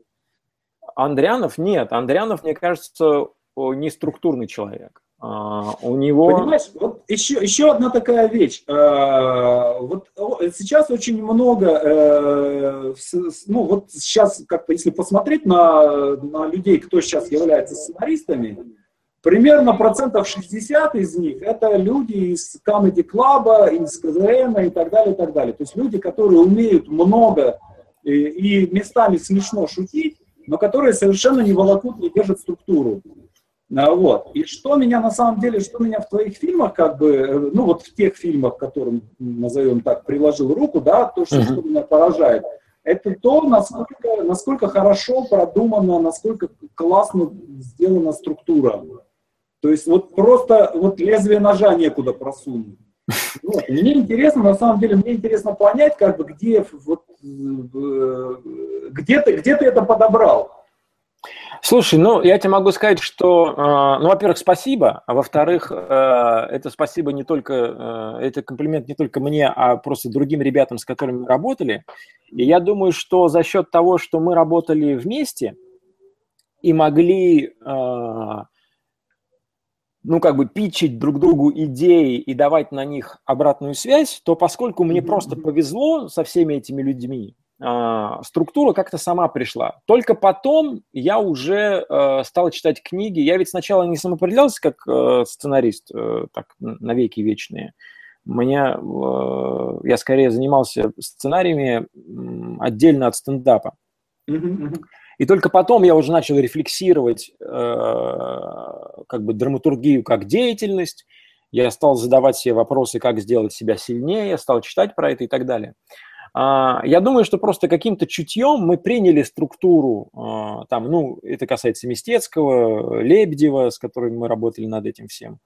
Андрянов нет. Андрянов, мне кажется, не структурный человек. А, у него... Понимаешь, вот еще, еще одна такая вещь. А, вот сейчас очень много, э, ну вот сейчас как-то, если посмотреть на, на людей, кто сейчас является сценаристами, примерно процентов 60 из них это люди из Comedy Club, из КЗН и так далее, и так далее. То есть люди, которые умеют много и, и местами смешно шутить, но которые совершенно не волокут, не держат структуру. А, вот. И что меня на самом деле, что меня в твоих фильмах, как бы, э, ну вот в тех фильмах, которым, назовем так, приложил руку, да, то, что, uh-huh. что меня поражает, это то, насколько, насколько хорошо продумано, насколько классно сделана структура. То есть вот просто вот лезвие ножа некуда просунуть. Вот. Мне интересно, на самом деле, мне интересно понять, как бы, где, вот, где, ты, где ты это подобрал. Слушай, ну, я тебе могу сказать, что, э, ну, во-первых, спасибо, а во-вторых, э, это спасибо не только, э, это комплимент не только мне, а просто другим ребятам, с которыми мы работали. И я думаю, что за счет того, что мы работали вместе и могли, ну, как бы питчить друг другу идеи и давать на них обратную связь, то поскольку мне просто повезло со всеми этими людьми, а, структура как-то сама пришла. Только потом я уже э, стал читать книги. Я ведь сначала не самоопределялся как э, сценарист, э, так, навеки вечные. Меня, э, я скорее занимался сценариями отдельно от стендапа. И только потом я уже начал рефлексировать э, как бы драматургию как деятельность. Я стал задавать себе вопросы, как сделать себя сильнее, стал читать про это и так далее. А, я думаю, что просто каким-то чутьем мы приняли структуру, а, там, ну, это касается Мистецкого, Лебедева, с которыми мы работали над этим всем.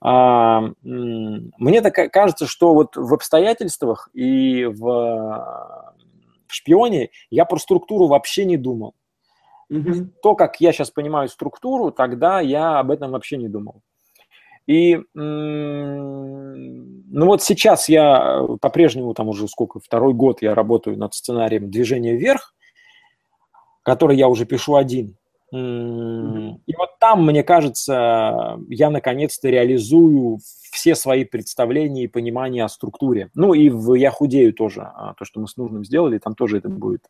А, мне так кажется, что вот в обстоятельствах и в, в шпионе я про структуру вообще не думал. Mm-hmm. То, как я сейчас понимаю структуру, тогда я об этом вообще не думал. И, ну вот сейчас я по-прежнему, там уже сколько, второй год я работаю над сценарием «Движение вверх», который я уже пишу один. И вот там, мне кажется, я наконец-то реализую все свои представления и понимания о структуре. Ну и в «Я худею» тоже, а, то, что мы с нужным сделали, там тоже это будет.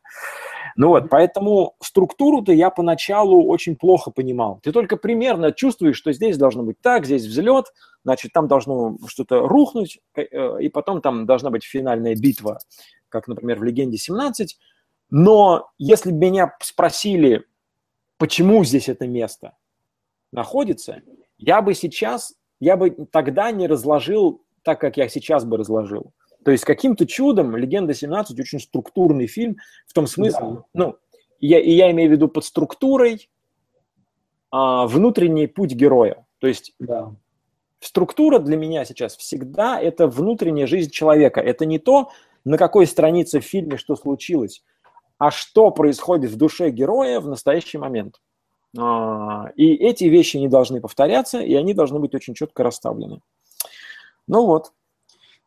Ну вот, поэтому структуру-то я поначалу очень плохо понимал. Ты только примерно чувствуешь, что здесь должно быть так, здесь взлет, значит, там должно что-то рухнуть, э, и потом там должна быть финальная битва, как, например, в «Легенде 17». Но если бы меня спросили, почему здесь это место находится, я бы сейчас, я бы тогда не разложил так, как я сейчас бы разложил. То есть каким-то чудом «Легенда 17» очень структурный фильм в том смысле, да. ну, я, и я имею в виду под структурой а, внутренний путь героя. То есть да. структура для меня сейчас всегда это внутренняя жизнь человека. Это не то, на какой странице в фильме что случилось, а что происходит в душе героя в настоящий момент. А, и эти вещи не должны повторяться, и они должны быть очень четко расставлены. Ну вот.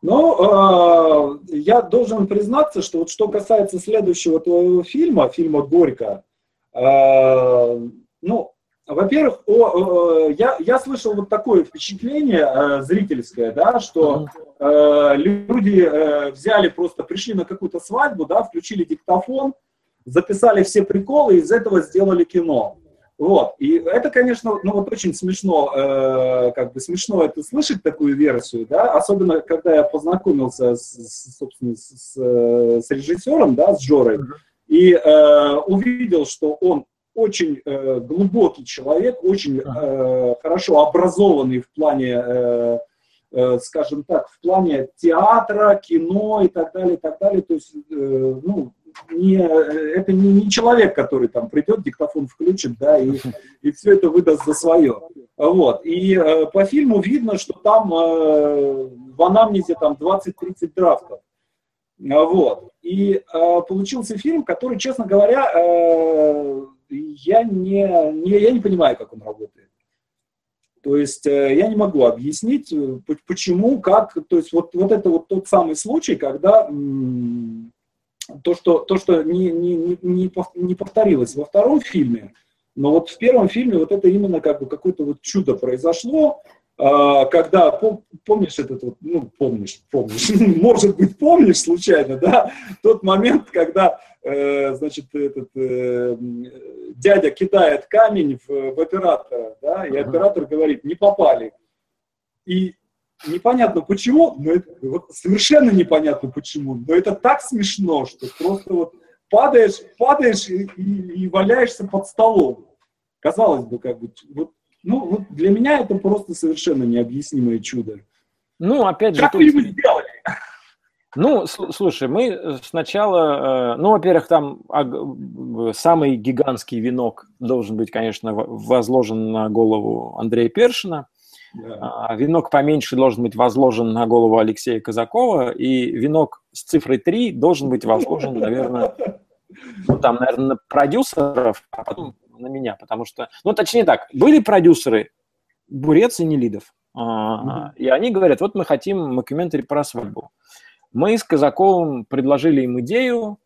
Ну, э, я должен признаться, что вот что касается следующего твоего фильма, фильма «Горько», э, ну, во-первых, о, э, я, я слышал вот такое впечатление э, зрительское, да, что э, люди э, взяли просто, пришли на какую-то свадьбу, да, включили диктофон, записали все приколы, и из этого сделали кино. Вот. И это, конечно, ну вот очень смешно, э, как бы смешно это слышать, такую версию, да, особенно когда я познакомился, с, с, собственно, с, с режиссером, да, с Жорой, и э, увидел, что он очень э, глубокий человек, очень э, хорошо образованный в плане, э, э, скажем так, в плане театра, кино и так далее, и так далее. То есть, э, ну, не, это не, не человек, который там придет, диктофон включит, да, и, и все это выдаст за свое. Вот. И э, по фильму видно, что там э, в анамнезе там 20-30 драфтов. Вот. И э, получился фильм, который, честно говоря, э, я, не, не, я не понимаю, как он работает. То есть э, я не могу объяснить, э, почему, как. То есть вот, вот это вот тот самый случай, когда то, что, то, что не, не, не, не повторилось во втором фильме, но вот в первом фильме вот это именно как бы какое-то вот чудо произошло, а, когда, помнишь этот вот, ну, помнишь, помнишь, может быть, помнишь случайно, да, тот момент, когда, э, значит, этот э, дядя кидает камень в, в оператора, да, и оператор говорит, не попали. И непонятно почему, но это вот совершенно непонятно почему, но это так смешно, что просто вот падаешь, падаешь и, и, и валяешься под столом. Казалось бы, как бы, вот, ну, вот для меня это просто совершенно необъяснимое чудо. Ну, опять же... Как тут... вы его сделали? Ну, слушай, мы сначала, э, ну, во-первых, там самый гигантский венок должен быть, конечно, возложен на голову Андрея Першина. Да. А, венок поменьше должен быть возложен на голову Алексея Казакова, и венок с цифрой 3 должен быть возложен, наверное, ну, там, наверное, на продюсеров, а потом на меня, потому что, ну, точнее так, были продюсеры Бурец и Нелидов, mm-hmm. и они говорят, вот мы хотим мокьюментари про свадьбу. Мы с Казаковым предложили им идею,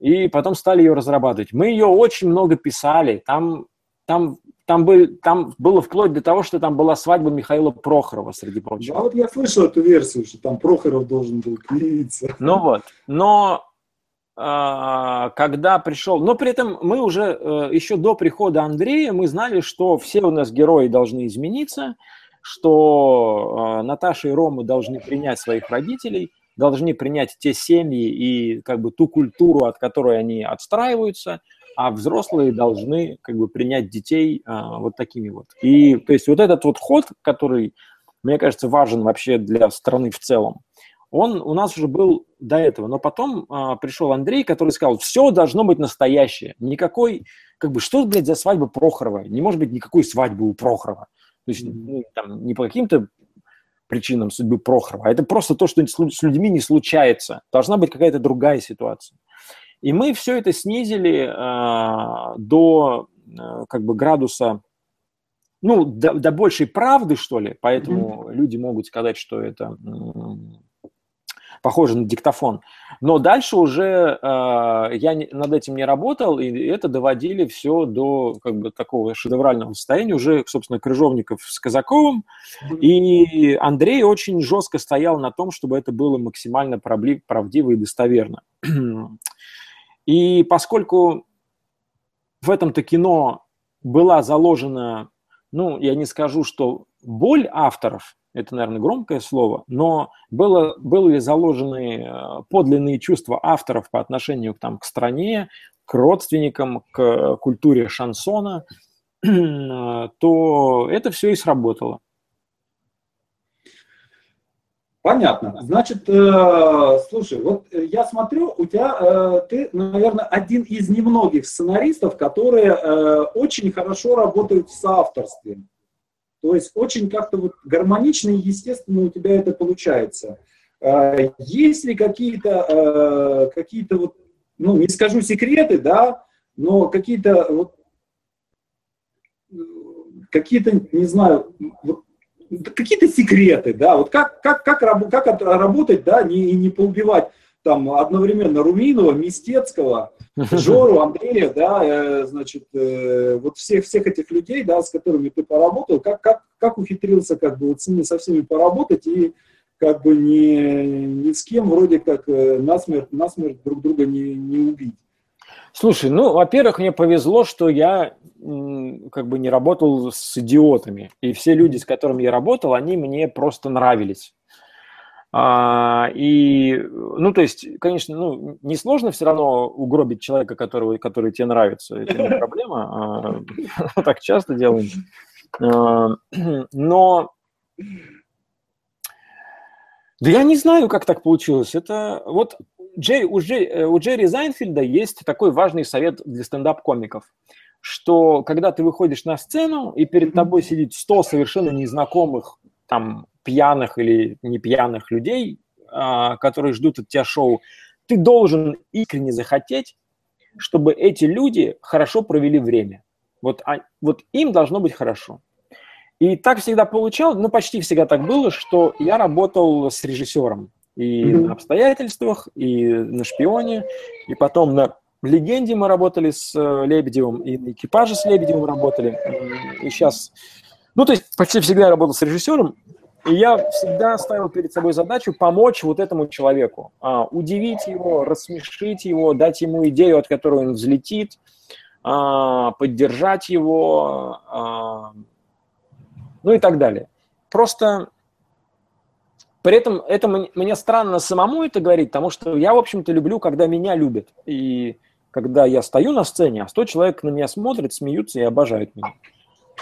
и потом стали ее разрабатывать. Мы ее очень много писали, там, там, там, был, там было вплоть до того, что там была свадьба Михаила Прохорова, среди прочего. А вот я слышал эту версию, что там Прохоров должен был клеиться. Ну вот, но а, когда пришел, но при этом мы уже э, еще до прихода Андрея мы знали, что все у нас герои должны измениться, что а, Наташа и Рома должны принять своих родителей, должны принять те семьи и как бы ту культуру, от которой они отстраиваются, а взрослые должны как бы принять детей а, вот такими вот. И то есть вот этот вот ход, который, мне кажется, важен вообще для страны в целом, он у нас уже был до этого. Но потом а, пришел Андрей, который сказал, все должно быть настоящее. Никакой, как бы, что, блядь, за свадьба Прохорова? Не может быть никакой свадьбы у Прохорова. То есть ну, там, не по каким-то причинам судьбы Прохорова, а это просто то, что с людьми не случается. Должна быть какая-то другая ситуация. И мы все это снизили э, до э, как бы градуса, ну, до, до большей правды, что ли, поэтому mm-hmm. люди могут сказать, что это похоже на диктофон. Но дальше уже э, я над этим не работал, и это доводили все до как бы такого шедеврального состояния уже, собственно, Крыжовников с Казаковым. И Андрей очень жестко стоял на том, чтобы это было максимально правдиво и достоверно. И поскольку в этом-то кино была заложена, ну, я не скажу, что боль авторов, это, наверное, громкое слово, но было, были заложены э, подлинные чувства авторов по отношению там, к стране, к родственникам, к культуре шансона, то это все и сработало. Понятно. Значит, э, слушай, вот я смотрю, у тебя э, ты, наверное, один из немногих сценаристов, которые э, очень хорошо работают с авторством. То есть очень как-то вот гармонично и естественно у тебя это получается. А, есть ли какие-то а, какие-то вот, ну, не скажу секреты, да, но какие-то вот какие-то, не знаю, вот, какие-то секреты, да, вот как, как, как, как работать, да, не, не поубивать там одновременно Руминова, Мистецкого, Жору, Андрея, да, э, значит, э, вот всех, всех этих людей, да, с которыми ты поработал, как, как, как ухитрился как бы вот с ними, со всеми поработать и как бы ни, ни с кем вроде как э, насмерть, насмерть друг друга не, не убить. Слушай, ну, во-первых, мне повезло, что я как бы не работал с идиотами. И все люди, с которыми я работал, они мне просто нравились. А, и, ну, то есть, конечно, ну, несложно все равно угробить человека, которого, который тебе нравится. Это не проблема. А, так часто делаем. А, но да я не знаю, как так получилось. Это вот Джерри, у, Джерри, у Джерри Зайнфельда есть такой важный совет для стендап-комиков, что когда ты выходишь на сцену, и перед тобой сидит 100 совершенно незнакомых там пьяных или не пьяных людей, а, которые ждут от тебя шоу, ты должен искренне захотеть, чтобы эти люди хорошо провели время. Вот, а, вот им должно быть хорошо. И так всегда получалось, ну почти всегда так было, что я работал с режиссером и на обстоятельствах, и на шпионе, и потом на легенде мы работали с э, Лебедевым, и на экипаже с Лебедевым работали, и сейчас, ну то есть почти всегда я работал с режиссером, и я всегда ставил перед собой задачу помочь вот этому человеку, а, удивить его, рассмешить его, дать ему идею, от которой он взлетит, а, поддержать его, а, ну и так далее. Просто при этом это мне странно самому это говорить, потому что я, в общем-то, люблю, когда меня любят. И когда я стою на сцене, а сто человек на меня смотрят, смеются и обожают меня.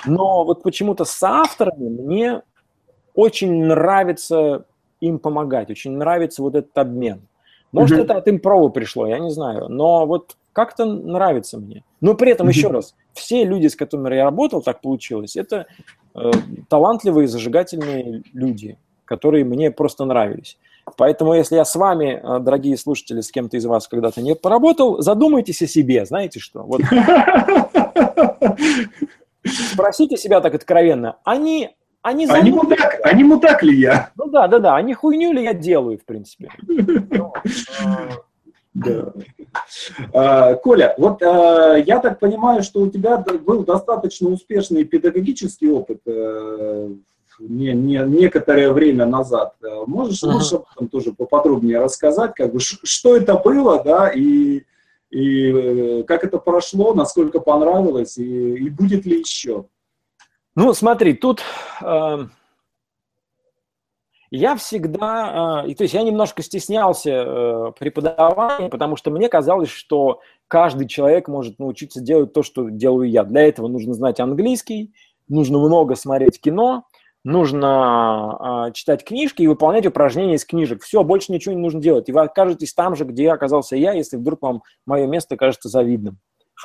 Но вот почему-то с авторами мне очень нравится им помогать, очень нравится вот этот обмен. Может, mm-hmm. это от импрова пришло, я не знаю, но вот как-то нравится мне. Но при этом, mm-hmm. еще раз, все люди, с которыми я работал, так получилось, это э, талантливые, зажигательные люди, которые мне просто нравились. Поэтому, если я с вами, э, дорогие слушатели, с кем-то из вас когда-то не поработал, задумайтесь о себе, знаете что? Вот Спросите себя так откровенно. Они они, они, мудак, они мудак ли я? Ну да, да, да. Они хуйню ли я делаю, в принципе. Да. А, Коля, вот а, я так понимаю, что у тебя был достаточно успешный педагогический опыт э, не, не, некоторое время назад. Можешь, можешь об этом тоже поподробнее рассказать, как бы, что это было, да, и, и э, как это прошло, насколько понравилось, и, и будет ли еще? Ну, смотри, тут э, я всегда, э, то есть я немножко стеснялся э, преподавания, потому что мне казалось, что каждый человек может научиться делать то, что делаю я. Для этого нужно знать английский, нужно много смотреть кино, нужно э, читать книжки и выполнять упражнения из книжек. Все, больше ничего не нужно делать. И вы окажетесь там же, где оказался я, если вдруг вам мое место кажется завидным.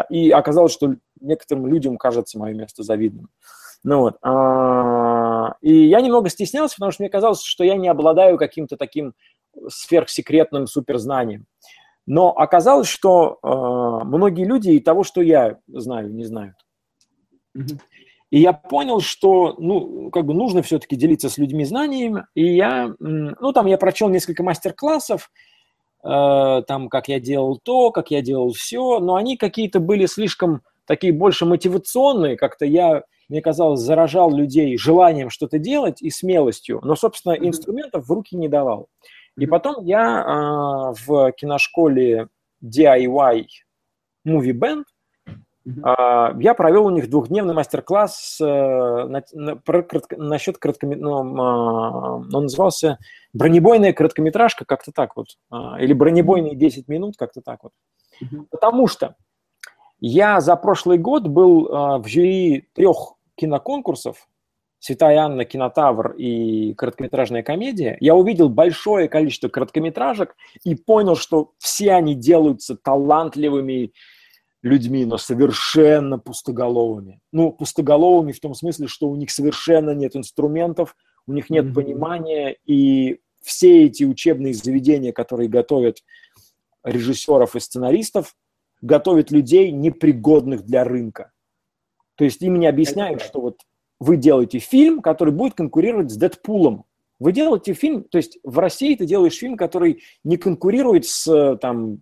И оказалось, что некоторым людям кажется мое место завидным. Ну вот. А, и я немного стеснялся, потому что мне казалось, что я не обладаю каким-то таким сверхсекретным суперзнанием. Но оказалось, что э, многие люди и того, что я знаю, не знают. И я понял, что, ну, как бы нужно все-таки делиться с людьми знаниями. И я, ну, там я прочел несколько мастер-классов, э, там, как я делал то, как я делал все, но они какие-то были слишком такие больше мотивационные, как-то я мне казалось, заражал людей желанием что-то делать и смелостью, но, собственно, инструментов в руки не давал. И потом я э, в киношколе DIY Movie Band Uh, я провел у них двухдневный мастер-класс uh, на, на, про, кратко, насчет короткометражного, uh, он назывался «Бронебойная короткометражка», как-то так вот, или «Бронебойные 10 минут», как-то так вот. Потому что я за прошлый год был в жюри трех киноконкурсов «Святая Анна», «Кинотавр» и короткометражная комедия, я увидел большое количество короткометражек и понял, что все они делаются талантливыми людьми, но совершенно пустоголовыми. Ну, пустоголовыми в том смысле, что у них совершенно нет инструментов, у них нет mm-hmm. понимания, и все эти учебные заведения, которые готовят режиссеров и сценаристов, готовят людей, непригодных для рынка. То есть им не объясняют, что вот вы делаете фильм, который будет конкурировать с Дэдпулом. Вы делаете фильм, то есть в России ты делаешь фильм, который не конкурирует с там,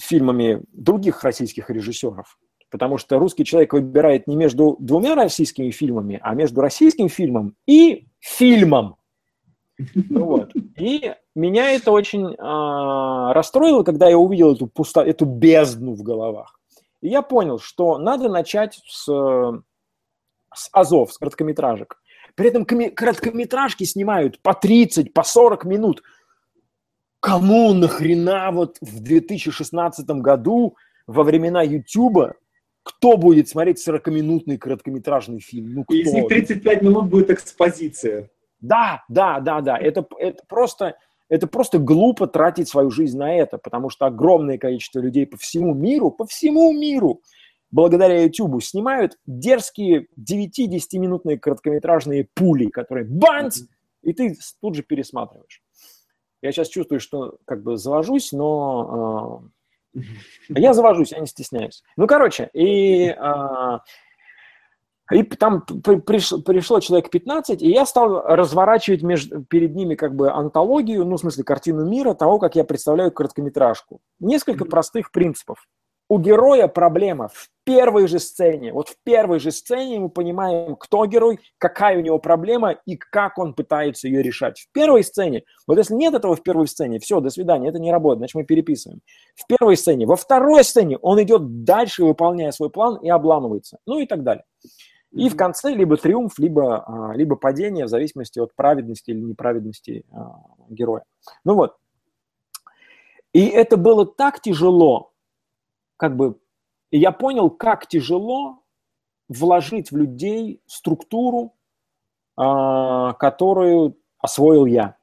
фильмами других российских режиссеров. Потому что русский человек выбирает не между двумя российскими фильмами, а между российским фильмом и фильмом. Вот. И меня это очень э, расстроило, когда я увидел эту, пусто, эту бездну в головах. И я понял, что надо начать с, с азов, с короткометражек. При этом короткометражки снимают по 30, по 40 минут. Кому нахрена вот в 2016 году во времена Ютуба кто будет смотреть 40-минутный короткометражный фильм? Ну, кто? Из них 35 минут будет экспозиция. Да, да, да, да. Это, это просто это просто глупо тратить свою жизнь на это, потому что огромное количество людей по всему миру, по всему миру, благодаря YouTube, снимают дерзкие 9-10-минутные короткометражные пули, которые банц, и ты тут же пересматриваешь. Я сейчас чувствую, что как бы завожусь, но э, я завожусь, я не стесняюсь. Ну, короче, и э, и там пришло, пришло человек 15, и я стал разворачивать между, перед ними как бы антологию, ну, в смысле, картину мира того, как я представляю короткометражку. Несколько простых принципов. У героя проблема в первой же сцене. Вот в первой же сцене мы понимаем, кто герой, какая у него проблема и как он пытается ее решать. В первой сцене, вот если нет этого в первой сцене, все, до свидания, это не работает, значит мы переписываем. В первой сцене. Во второй сцене он идет дальше, выполняя свой план и обламывается. Ну и так далее. И в конце либо триумф, либо, а, либо падение, в зависимости от праведности или неправедности а, героя. Ну вот. И это было так тяжело, как бы, и я понял, как тяжело вложить в людей структуру, а, которую освоил я.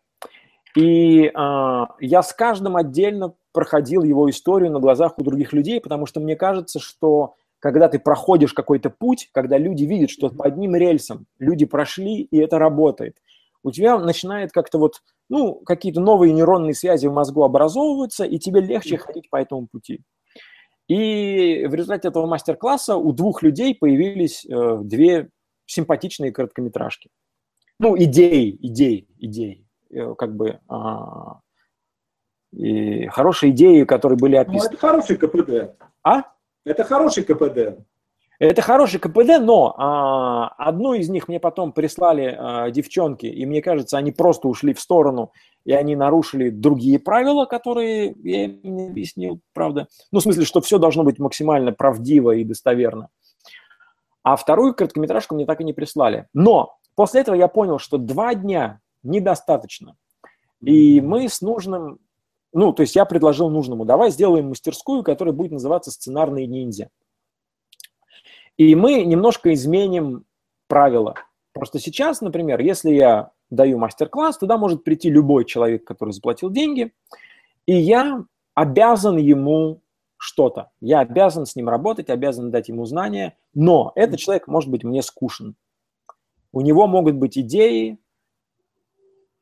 И я с каждым отдельно проходил его историю на глазах у других людей, потому что мне кажется, что когда ты проходишь какой-то путь, когда люди видят, что по одним рельсам люди прошли, и это работает, у тебя начинает как-то вот, ну, какие-то новые нейронные связи в мозгу образовываются, и тебе легче ходить по этому пути. И в результате этого мастер-класса у двух людей появились э, две симпатичные короткометражки. Ну, идеи, идеи, идеи. Э, как бы а, и хорошие идеи, которые были описаны. Ну, это хороший КПД. А? Это хороший КПД. Это хороший КПД, но а, одну из них мне потом прислали а, девчонки, и мне кажется, они просто ушли в сторону, и они нарушили другие правила, которые я им не объяснил, правда. Ну, в смысле, что все должно быть максимально правдиво и достоверно. А вторую короткометражку мне так и не прислали. Но после этого я понял, что два дня недостаточно. И мы с нужным, ну, то есть я предложил нужному, давай сделаем мастерскую, которая будет называться «Сценарные ниндзя». И мы немножко изменим правила. Просто сейчас, например, если я даю мастер-класс, туда может прийти любой человек, который заплатил деньги, и я обязан ему что-то. Я обязан с ним работать, обязан дать ему знания, но этот человек может быть мне скучен. У него могут быть идеи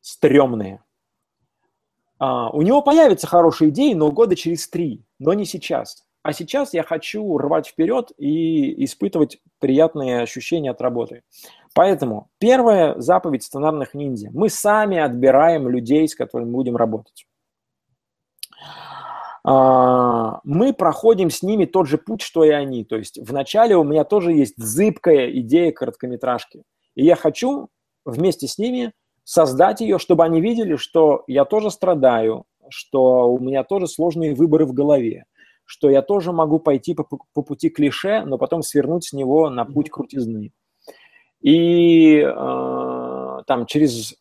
стрёмные. А, у него появятся хорошие идеи, но года через три, но не сейчас. А сейчас я хочу рвать вперед и испытывать приятные ощущения от работы. Поэтому первая заповедь сценарных ниндзя. Мы сами отбираем людей, с которыми будем работать. А, мы проходим с ними тот же путь, что и они. То есть вначале у меня тоже есть зыбкая идея короткометражки. И я хочу вместе с ними создать ее, чтобы они видели, что я тоже страдаю, что у меня тоже сложные выборы в голове, что я тоже могу пойти по, по пути клише, но потом свернуть с него на путь крутизны. И э, там через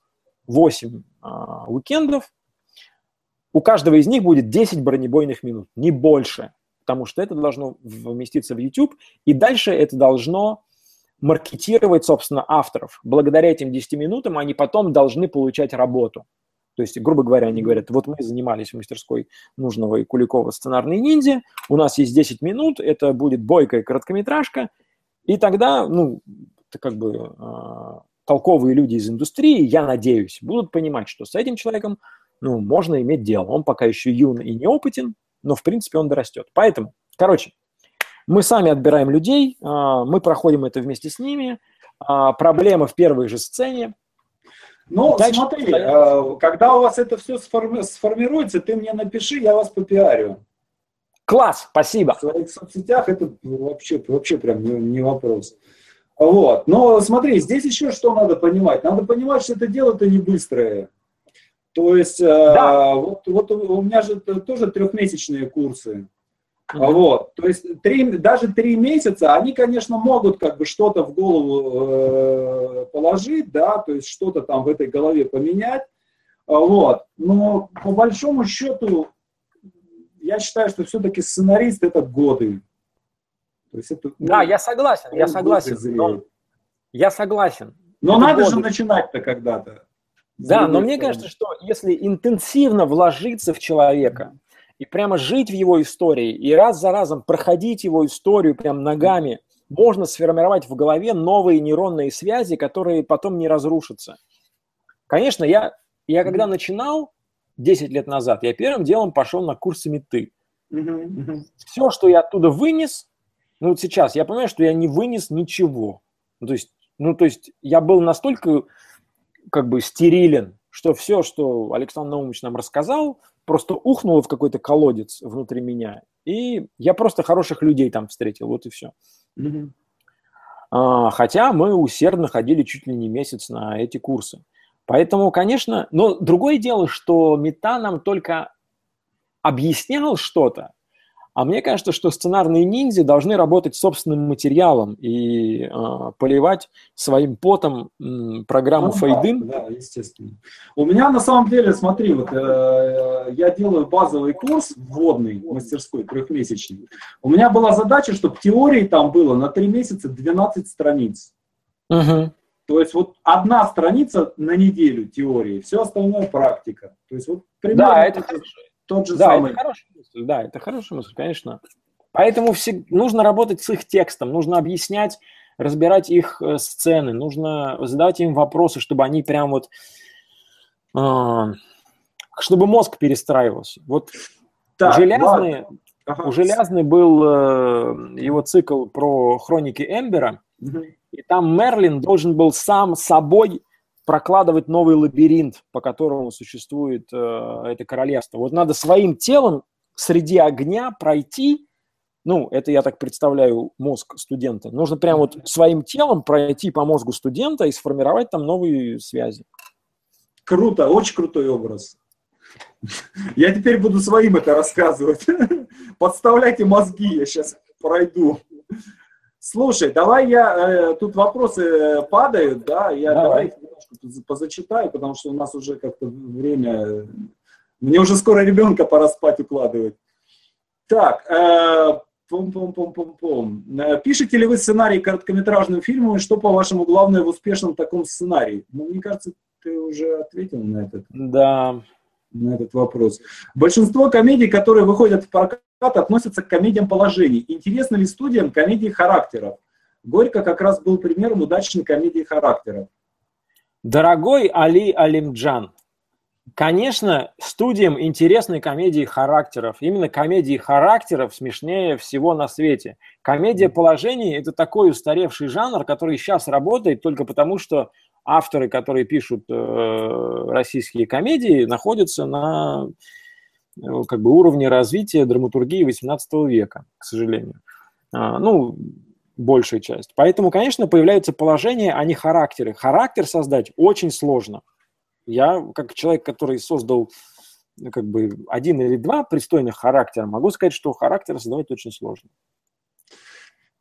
8 э, уикендов у каждого из них будет 10 бронебойных минут, не больше, потому что это должно вместиться в YouTube, и дальше это должно маркетировать, собственно, авторов. Благодаря этим 10 минутам они потом должны получать работу. То есть, грубо говоря, они говорят, вот мы занимались в мастерской нужного и Куликова сценарной ниндзя, у нас есть 10 минут, это будет бойкая короткометражка, и тогда, ну, это как бы э, толковые люди из индустрии, я надеюсь, будут понимать, что с этим человеком, ну, можно иметь дело. Он пока еще юн и неопытен, но, в принципе, он дорастет. Поэтому, короче, мы сами отбираем людей, э, мы проходим это вместе с ними, э, проблемы в первой же сцене, ну, Дальше смотри, э, когда у вас это все сформи- сформируется, ты мне напиши, я вас попиарю. Класс, спасибо. В своих соцсетях это вообще, вообще прям не, не вопрос. Вот. Но смотри, здесь еще что надо понимать. Надо понимать, что это дело-то не быстрое. То есть, э, да. вот, вот у меня же тоже трехмесячные курсы. Вот, то есть три, даже три месяца, они, конечно, могут как бы что-то в голову э, положить, да, то есть что-то там в этой голове поменять, вот, но по большому счету я считаю, что все-таки сценарист это годы. То есть это, ну, да, я согласен, я согласен. Но, я согласен. Но это надо годы. же начинать-то когда-то. Да, но мне кажется, что если интенсивно вложиться в человека, и прямо жить в его истории, и раз за разом проходить его историю прям ногами, можно сформировать в голове новые нейронные связи, которые потом не разрушатся. Конечно, я, я когда начинал 10 лет назад, я первым делом пошел на курсы меты. Все, что я оттуда вынес, ну вот сейчас, я понимаю, что я не вынес ничего. Ну, то есть, ну, то есть я был настолько как бы стерилен, что все, что Александр Наумович нам рассказал, просто ухнуло в какой-то колодец внутри меня, и я просто хороших людей там встретил, вот и все. Mm-hmm. А, хотя мы усердно ходили чуть ли не месяц на эти курсы. Поэтому, конечно, но другое дело, что мета нам только объяснял что-то, а мне кажется, что сценарные ниндзя должны работать собственным материалом и э, поливать своим потом э, программу ну, Фейдин. Да, да, естественно. У меня на самом деле, смотри, вот э, я делаю базовый курс вводный мастерской трехмесячный. У меня была задача, чтобы теории там было на три месяца 12 страниц. Угу. То есть вот одна страница на неделю теории, все остальное практика. То есть вот примерно да, это хорошо тот же да, самый. Это хорошая мысль, да, это хорошая мысль, конечно. Поэтому все, нужно работать с их текстом, нужно объяснять, разбирать их э, сцены, нужно задавать им вопросы, чтобы они прям вот, э, чтобы мозг перестраивался. Вот так, железные, ладно. Ага. У Желязный был э, его цикл про хроники Эмбера, угу. и там Мерлин должен был сам собой прокладывать новый лабиринт, по которому существует э, это королевство. Вот надо своим телом среди огня пройти, ну, это я так представляю мозг студента. Нужно прям вот своим телом пройти по мозгу студента и сформировать там новые связи. Круто, очень крутой образ. Я теперь буду своим это рассказывать. Подставляйте мозги, я сейчас пройду. Слушай, давай я, э, тут вопросы э, падают, да, я давай. давай немножко позачитаю, потому что у нас уже как-то время, мне уже скоро ребенка пора спать укладывать. Так, э, пум-пум-пум-пум-пум. Э, пишете ли вы сценарий короткометражным фильмам, и что, по-вашему, главное в успешном таком сценарии? Ну, мне кажется, ты уже ответил на этот, да. на этот вопрос. Большинство комедий, которые выходят в прокат, относятся к комедиям положений. Интересны ли студиям комедии характеров? Горько как раз был примером удачной комедии характеров. Дорогой Али Алимджан, конечно, студиям интересны комедии характеров. Именно комедии характеров смешнее всего на свете. Комедия положений – это такой устаревший жанр, который сейчас работает только потому, что авторы, которые пишут э, российские комедии, находятся на как бы, уровне развития драматургии XVIII века, к сожалению. А, ну, большая часть. Поэтому, конечно, появляются положения, а не характеры. Характер создать очень сложно. Я, как человек, который создал ну, как бы один или два пристойных характера, могу сказать, что характер создавать очень сложно.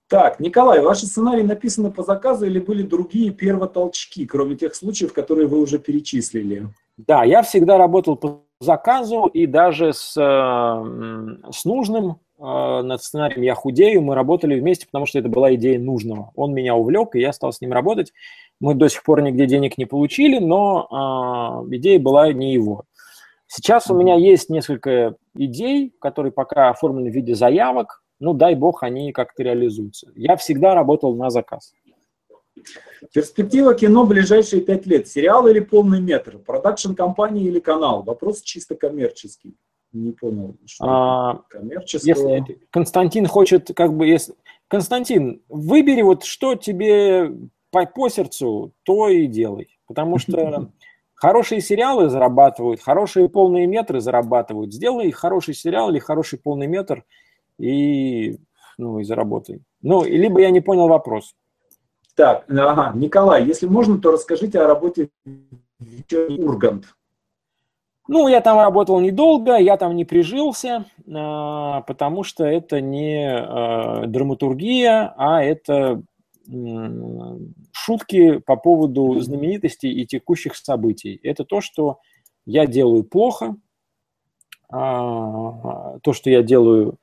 Так, Николай, ваши сценарии написаны по заказу или были другие первотолчки, кроме тех случаев, которые вы уже перечислили? Да, я всегда работал по заказу и даже с, э, с нужным э, над сценарием «Я худею» мы работали вместе, потому что это была идея нужного. Он меня увлек, и я стал с ним работать. Мы до сих пор нигде денег не получили, но э, идея была не его. Сейчас у меня есть несколько идей, которые пока оформлены в виде заявок, ну, дай бог, они как-то реализуются. Я всегда работал на заказ. Перспектива кино ближайшие пять лет. Сериал или полный метр? Продакшн компания или канал? Вопрос чисто коммерческий. Не понял, что а, коммерческого. Если Константин хочет, как бы, если... Константин, выбери вот что тебе по, по сердцу, то и делай. Потому что хорошие сериалы зарабатывают, хорошие полные метры зарабатывают. Сделай хороший сериал или хороший полный метр – и, ну, и заработай. Ну, либо я не понял вопрос. Так, ага, Николай, если можно, то расскажите о работе Ургант. Ну, я там работал недолго, я там не прижился, а, потому что это не а, драматургия, а это шутки по поводу знаменитостей и текущих событий. Это то, что я делаю плохо, а, то, что я делаю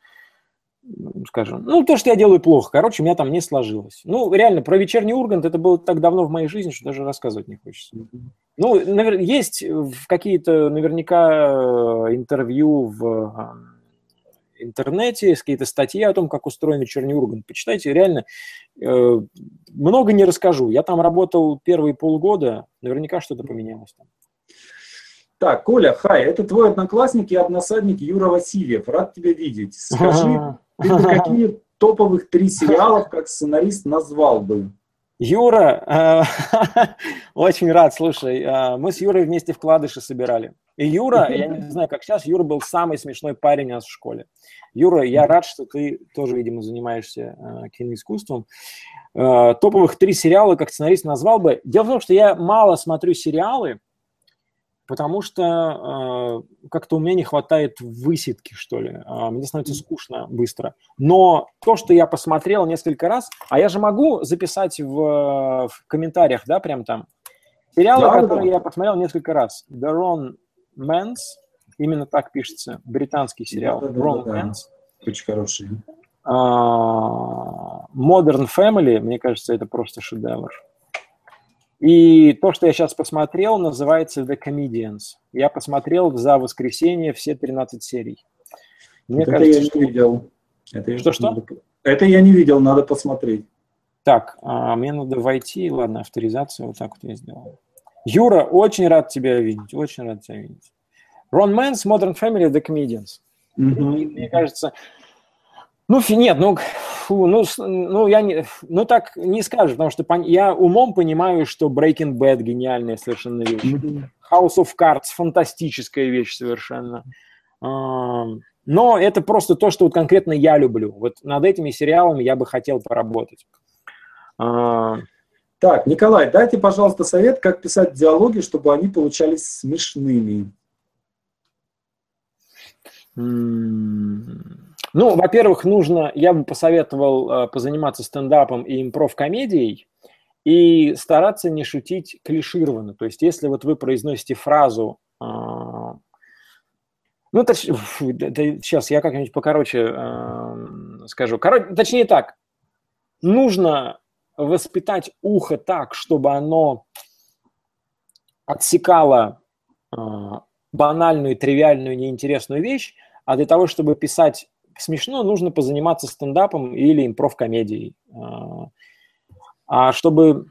скажем, ну, то, что я делаю плохо, короче, у меня там не сложилось. Ну, реально, про вечерний Ургант это было так давно в моей жизни, что даже рассказывать не хочется. Ну, навер... есть какие-то наверняка интервью в интернете, какие-то статьи о том, как устроен вечерний Ургант. Почитайте, реально, э, много не расскажу. Я там работал первые полгода, наверняка что-то поменялось там. Так, Коля, хай, это твой одноклассник и односадник Юра Васильев. Рад тебя видеть. Скажи, ты бы какие топовых три сериалов как сценарист назвал бы? Юра, э, очень рад, слушай, э, мы с Юрой вместе вкладыши собирали. И Юра, я не знаю, как сейчас, Юра был самый смешной парень у нас в школе. Юра, я рад, что ты тоже, видимо, занимаешься э, киноискусством. Топовых три сериала как сценарист назвал бы. Дело в том, что я мало смотрю сериалы, потому что э, как-то у меня не хватает высидки, что ли. Э, мне становится скучно быстро. Но то, что я посмотрел несколько раз, а я же могу записать в, в комментариях, да, прям там, сериалы, да, которые да. я посмотрел несколько раз. The Ron Mans, именно так пишется, британский сериал. Да, да, Ron да, Mans. Очень хороший. Uh, Modern Family, мне кажется, это просто шедевр. И то, что я сейчас посмотрел, называется The Comedians. Я посмотрел за воскресенье все 13 серий. Мне это кажется, я что... не видел. Это Что-что? Надо... Это я не видел, надо посмотреть. Так, а, мне надо войти, ладно, авторизацию, вот так вот я сделал. Юра, очень рад тебя видеть, очень рад тебя видеть. Рон Мэнс, Modern Family, The Comedians. Mm-hmm. мне кажется, Ну, нет, ну, фу, ну, ну, я не, ну, так не скажешь, потому что я умом понимаю, что Breaking Bad гениальная совершенно вещь. House of Cards фантастическая вещь совершенно. Но это просто то, что вот конкретно я люблю. Вот над этими сериалами я бы хотел поработать. Так, Николай, дайте, пожалуйста, совет, как писать диалоги, чтобы они получались смешными. Ну, во-первых, нужно, я бы посоветовал э, позаниматься стендапом и импров-комедией и стараться не шутить клишированно. То есть, если вот вы произносите фразу, э, ну, точ, сейчас я как-нибудь покороче э, скажу. Короче, точнее так, нужно воспитать ухо так, чтобы оно отсекало э, банальную, тривиальную, неинтересную вещь, а для того, чтобы писать смешно, нужно позаниматься стендапом или импров-комедией. А, а чтобы...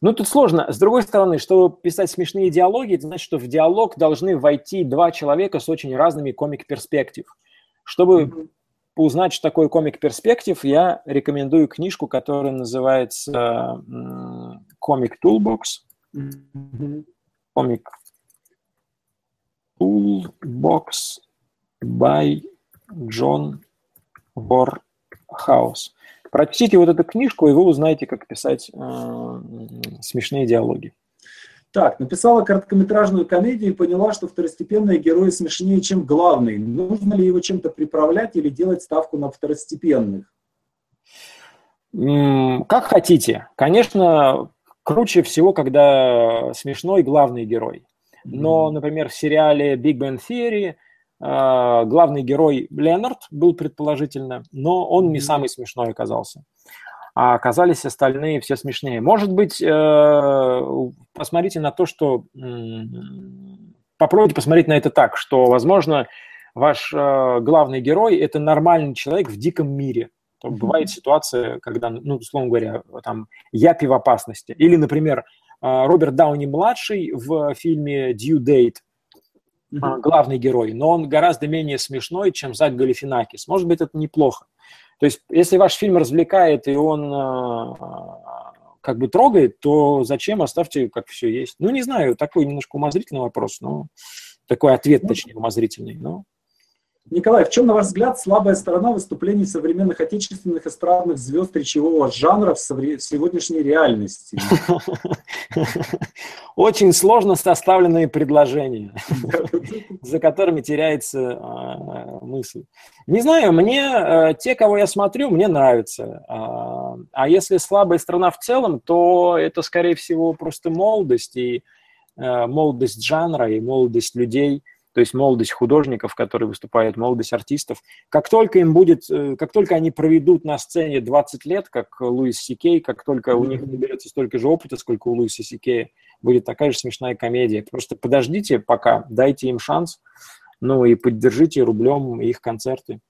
Ну, тут сложно. С другой стороны, чтобы писать смешные диалоги, это значит, что в диалог должны войти два человека с очень разными комик-перспектив. Чтобы узнать, что такое комик-перспектив, я рекомендую книжку, которая называется «Комик Toolbox». Комик Toolbox by Джон Ворхаус. Прочтите вот эту книжку, и вы узнаете, как писать э, смешные диалоги. Так, написала короткометражную комедию и поняла, что второстепенные герои смешнее, чем главный. Нужно ли его чем-то приправлять или делать ставку на второстепенных? Как хотите. Конечно, круче всего, когда смешной главный герой. Но, например, в сериале Big Bang Theory – главный герой Ленард был предположительно, но он не самый смешной оказался. А оказались остальные все смешнее. Может быть, э, посмотрите на то, что... Попробуйте посмотреть на это так, что, возможно, ваш э, главный герой – это нормальный человек в диком мире. То бывает ситуация, когда, ну, условно говоря, там, япи в опасности. Или, например, э, Роберт Дауни-младший в фильме «Due Date», mm-hmm. главный герой, но он гораздо менее смешной, чем Зак Галифинакис. Может быть, это неплохо. То есть, если ваш фильм развлекает и он а, как бы трогает, то зачем оставьте, как все есть? Ну, не знаю, такой немножко умозрительный вопрос, но такой ответ, ну, точнее, умозрительный. Но... Николай, в чем, на ваш взгляд, слабая сторона выступлений современных отечественных эстрадных звезд речевого жанра в сегодняшней реальности? Очень сложно составленные предложения, за которыми теряется а, мысль. Не знаю, мне э, те, кого я смотрю, мне нравятся. А, а если слабая сторона в целом, то это, скорее всего, просто молодость и молодость жанра и молодость людей – то есть молодость художников, которые выступают, молодость артистов. Как только им будет, э, как только они проведут на сцене 20 лет, как Луис Сикей, как только у них наберется столько же опыта, сколько у Луиса Сикея, будет такая же смешная комедия. Просто подождите пока, дайте им шанс, ну и поддержите рублем их концерты.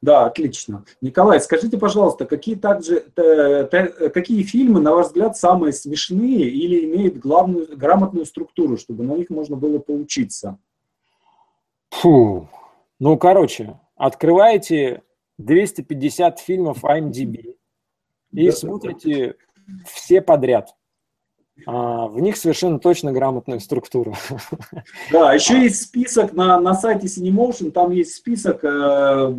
Да, отлично. Николай, скажите, пожалуйста, какие также т, т, какие фильмы, на ваш взгляд, самые смешные или имеют главную грамотную структуру, чтобы на них можно было поучиться? Фу. Ну, короче, открываете 250 фильмов IMDb и да, смотрите все подряд. А, в них совершенно точно грамотная структура. Да, еще есть список на, на сайте Cinemotion, там есть список э,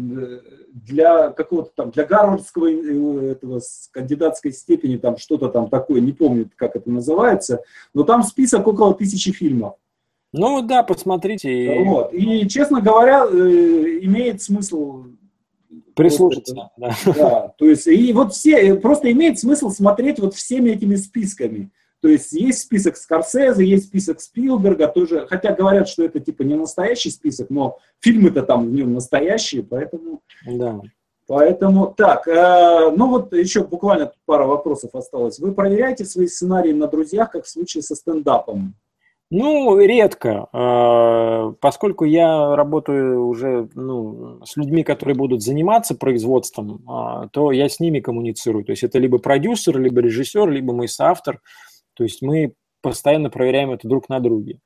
для какого-то там, для гарвардского э, этого, кандидатской степени, там что-то там такое, не помню, как это называется, но там список около тысячи фильмов. Ну да, посмотрите. Вот. И, честно говоря, э, имеет смысл прислушаться. Да. да. То есть, и вот все, просто имеет смысл смотреть вот всеми этими списками. То есть есть список Скорсезе, есть список Спилберга, тоже, хотя говорят, что это типа не настоящий список, но фильмы-то там в нем настоящие, поэтому... Да. Поэтому, так, э, ну вот еще буквально пара вопросов осталось. Вы проверяете свои сценарии на друзьях, как в случае со стендапом? Ну, редко, а, поскольку я работаю уже ну, с людьми, которые будут заниматься производством, а, то я с ними коммуницирую. То есть это либо продюсер, либо режиссер, либо мой соавтор. То есть мы постоянно проверяем это друг на друге.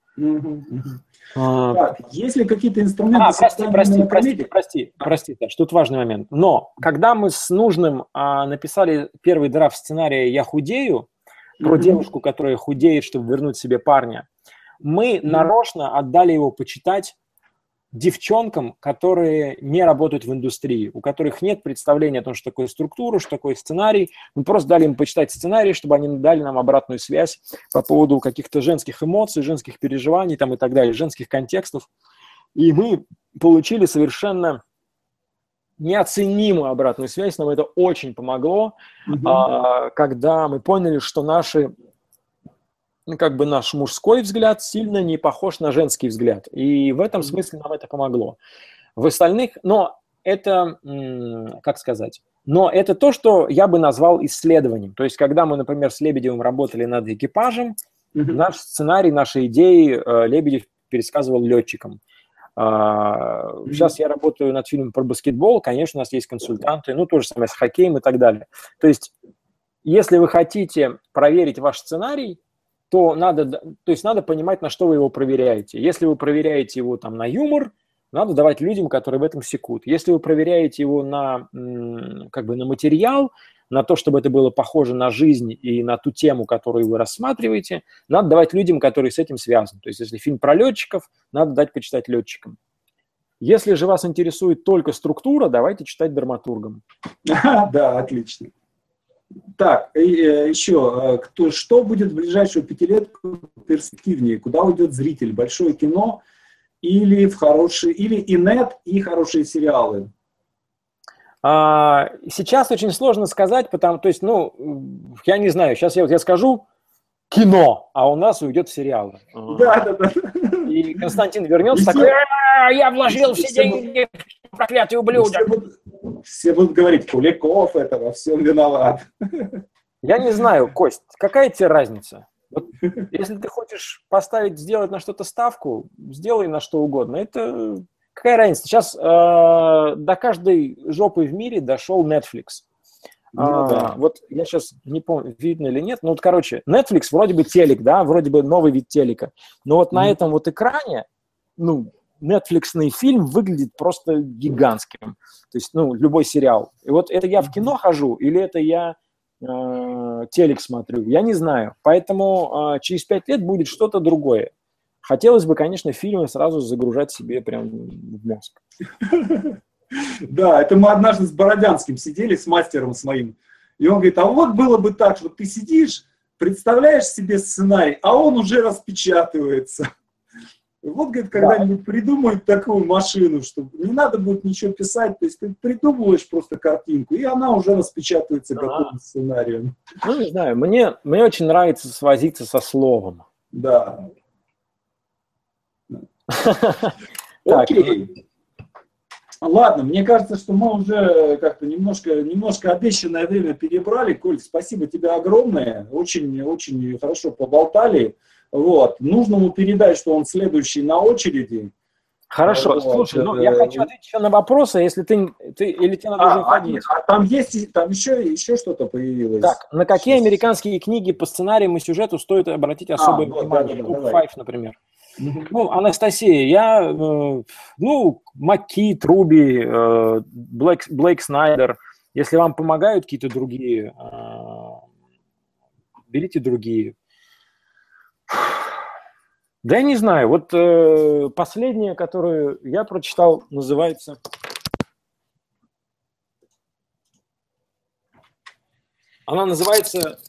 А, так, есть ли какие-то инструменты? А, прости, прости, прости, прости, прости, Саш, тут важный момент. Но когда мы с нужным а, написали первый драфт сценария «Я худею», про mm-hmm. девушку, которая худеет, чтобы вернуть себе парня, мы нарочно отдали его почитать девчонкам, которые не работают в индустрии, у которых нет представления о том, что такое структура, что такое сценарий. Мы просто дали им почитать сценарий, чтобы они дали нам обратную связь по поводу каких-то женских эмоций, женских переживаний там, и так далее, женских контекстов. И мы получили совершенно неоценимую обратную связь, нам это очень помогло, mm-hmm. когда мы поняли, что наши как бы наш мужской взгляд сильно не похож на женский взгляд. И в этом смысле нам это помогло. В остальных, но это, как сказать, но это то, что я бы назвал исследованием. То есть, когда мы, например, с Лебедевым работали над экипажем, mm-hmm. наш сценарий, наши идеи э, Лебедев пересказывал летчикам. А, сейчас я работаю над фильмом про баскетбол, конечно, у нас есть консультанты, ну, то же самое с хоккеем и так далее. То есть, если вы хотите проверить ваш сценарий, то надо, то есть надо понимать, на что вы его проверяете. Если вы проверяете его там на юмор, надо давать людям, которые в этом секут. Если вы проверяете его на, как бы на материал, на то, чтобы это было похоже на жизнь и на ту тему, которую вы рассматриваете, надо давать людям, которые с этим связаны. То есть если фильм про летчиков, надо дать почитать летчикам. Если же вас интересует только структура, давайте читать драматургам. Да, отлично. Так, и, э, еще, э, кто, что будет в ближайшую пятилетку перспективнее? Куда уйдет зритель? Большое кино или в хорошие, или и нет, и хорошие сериалы? А, сейчас очень сложно сказать, потому, то есть, ну, я не знаю, сейчас я, вот я скажу кино, а у нас уйдет в сериалы. Да, да, да. И Константин вернется такой, «А, я вложил все деньги, проклятый ублюдок. Все будут, говорить, Куликов это во всем виноват. Я не знаю, Кость, какая тебе разница? Вот, если ты хочешь поставить, сделать на что-то ставку, сделай на что угодно. Это какая разница? Сейчас э, до каждой жопы в мире дошел Netflix. Ну, а, да. Вот я сейчас не помню, видно или нет, но вот, короче, Netflix вроде бы телек, да, вроде бы новый вид телека, но вот mm. на этом вот экране, ну, Netflixный фильм выглядит просто гигантским. То есть, ну, любой сериал. И вот это я в кино хожу или это я э, телек смотрю, я не знаю. Поэтому э, через пять лет будет что-то другое. Хотелось бы, конечно, фильмы сразу загружать себе прям в мозг. Да, это мы однажды с Бородянским сидели, с мастером с моим. И он говорит, а вот было бы так, что ты сидишь, представляешь себе сценарий, а он уже распечатывается. Вот, говорит, когда-нибудь да. придумают такую машину, что не надо будет ничего писать, то есть ты придумываешь просто картинку, и она уже распечатывается ага. готовым сценарием. Ну, не знаю, мне, мне очень нравится свозиться со словом. Да. Окей. Ладно, мне кажется, что мы уже как-то немножко, немножко обещанное время перебрали. Коль, спасибо тебе огромное. Очень-очень хорошо поболтали. Вот. Нужно ему передать, что он следующий на очереди. Хорошо, вот. слушай, ну я хочу ответить еще на вопросы, если ты, ты или тебе надо а, уже уходить. А, а там есть, там еще, еще что-то появилось. Так, на какие Сейчас. американские книги по сценариям и сюжету стоит обратить а, особое а, внимание? Вот, да, да, Five, например. Ну, Анастасия, я, э, ну, Маки, Труби, э, Блэк, Блейк Снайдер, если вам помогают какие-то другие, э, берите другие. Да я не знаю, вот э, последняя, которую я прочитал, называется... Она называется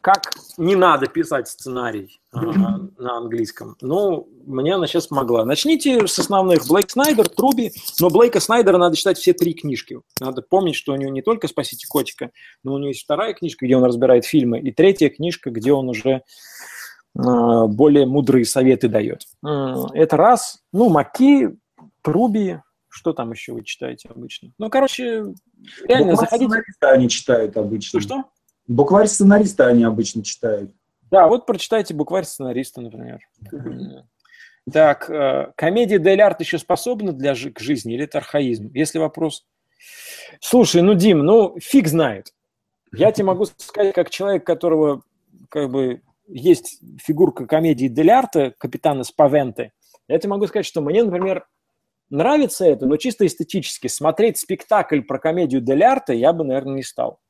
как не надо писать сценарий э, на английском. Ну, мне она сейчас помогла. Начните с основных. Блейк Снайдер, Труби. Но Блейка Снайдера надо читать все три книжки. Надо помнить, что у него не только «Спасите котика», но у него есть вторая книжка, где он разбирает фильмы, и третья книжка, где он уже более мудрые советы дает. Это раз. Ну, Маки, Труби, что там еще вы читаете обычно? Ну, короче, реально заходите. Они читают обычно. Что? Букварь сценариста они обычно читают. Да, вот прочитайте букварь сценариста, например. Так, э, комедия Дель Арт еще способна для к жизни или это архаизм? Если вопрос... Слушай, ну, Дим, ну, фиг знает. Я тебе могу сказать, как человек, которого как бы есть фигурка комедии Дель Арте, капитана Спавенты. Я тебе могу сказать, что мне, например, нравится это, но чисто эстетически. Смотреть спектакль про комедию Дель Арте я бы, наверное, не стал.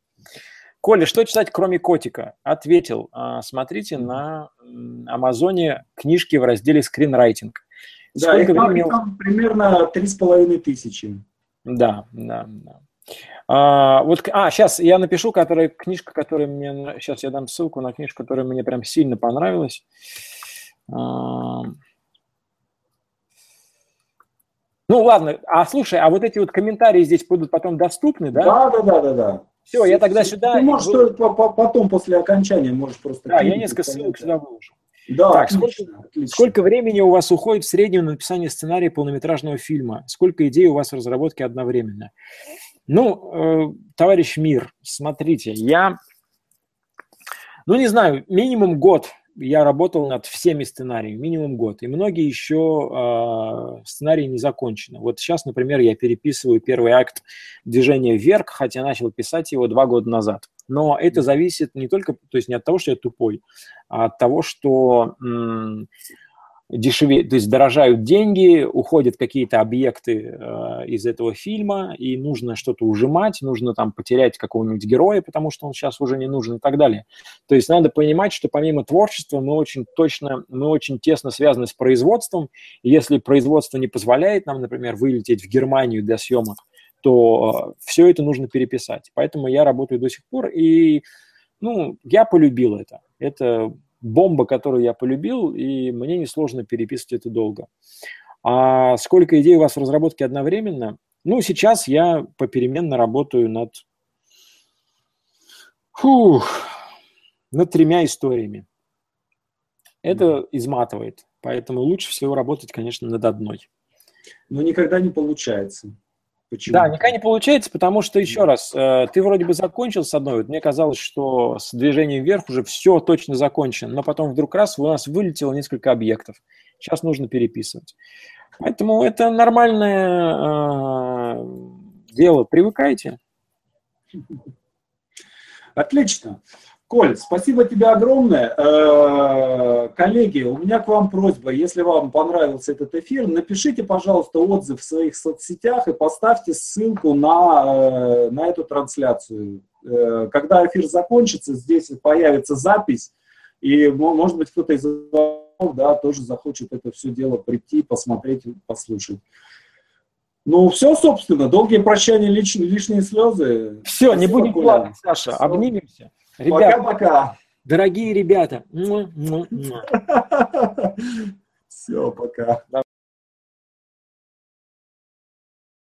Коля, что читать, кроме котика? Ответил. А, смотрите на Амазоне книжки в разделе скринрайтинг. Да, Сколько их времени... там примерно три с половиной тысячи. Да, да, да. А, вот, а, сейчас я напишу, которая книжка, которая мне... Сейчас я дам ссылку на книжку, которая мне прям сильно понравилась. А, ну, ладно. А слушай, а вот эти вот комментарии здесь будут потом доступны, да? Да, да, да, да, да. Все, я тогда сюда... Ты можешь вы... потом, после окончания, можешь просто... Да, я несколько ссылок сюда выложу. Да, так, отлично, сколько, отлично. сколько времени у вас уходит в среднем на написание сценария полнометражного фильма? Сколько идей у вас в разработке одновременно? Ну, э, товарищ Мир, смотрите, я, ну, не знаю, минимум год я работал над всеми сценариями, минимум год, и многие еще э, сценарии не закончены. Вот сейчас, например, я переписываю первый акт «Движения вверх», хотя начал писать его два года назад. Но это зависит не только, то есть не от того, что я тупой, а от того, что м- дешевее, то есть дорожают деньги, уходят какие-то объекты э, из этого фильма, и нужно что-то ужимать, нужно там потерять какого-нибудь героя, потому что он сейчас уже не нужен и так далее. То есть надо понимать, что помимо творчества мы очень точно, мы очень тесно связаны с производством, и если производство не позволяет нам, например, вылететь в Германию для съемок, то э, все это нужно переписать. Поэтому я работаю до сих пор, и ну, я полюбил это. Это бомба, которую я полюбил, и мне несложно переписывать это долго. А сколько идей у вас в разработке одновременно? Ну, сейчас я попеременно работаю над, фух, над тремя историями. Это изматывает, поэтому лучше всего работать, конечно, над одной. Но никогда не получается. Почему? Да, никогда не получается, потому что, еще раз, э, ты вроде бы закончил с одной, вот мне казалось, что с движением вверх уже все точно закончено, но потом вдруг раз у нас вылетело несколько объектов. Сейчас нужно переписывать. Поэтому это нормальное э, дело. Привыкайте. Отлично. Коль, спасибо тебе огромное. Э, коллеги, у меня к вам просьба, если вам понравился этот эфир, напишите, пожалуйста, отзыв в своих соцсетях и поставьте ссылку на, э, на эту трансляцию. Э, когда эфир закончится, здесь появится запись, и, может быть, кто-то из вас да, тоже захочет это все дело прийти, посмотреть, послушать. Ну, все, собственно, долгие прощания, лиш, лишние слезы. Все, не будем плакать, Саша, все. обнимемся. Пока-пока. Дорогие ребята. Все, пока.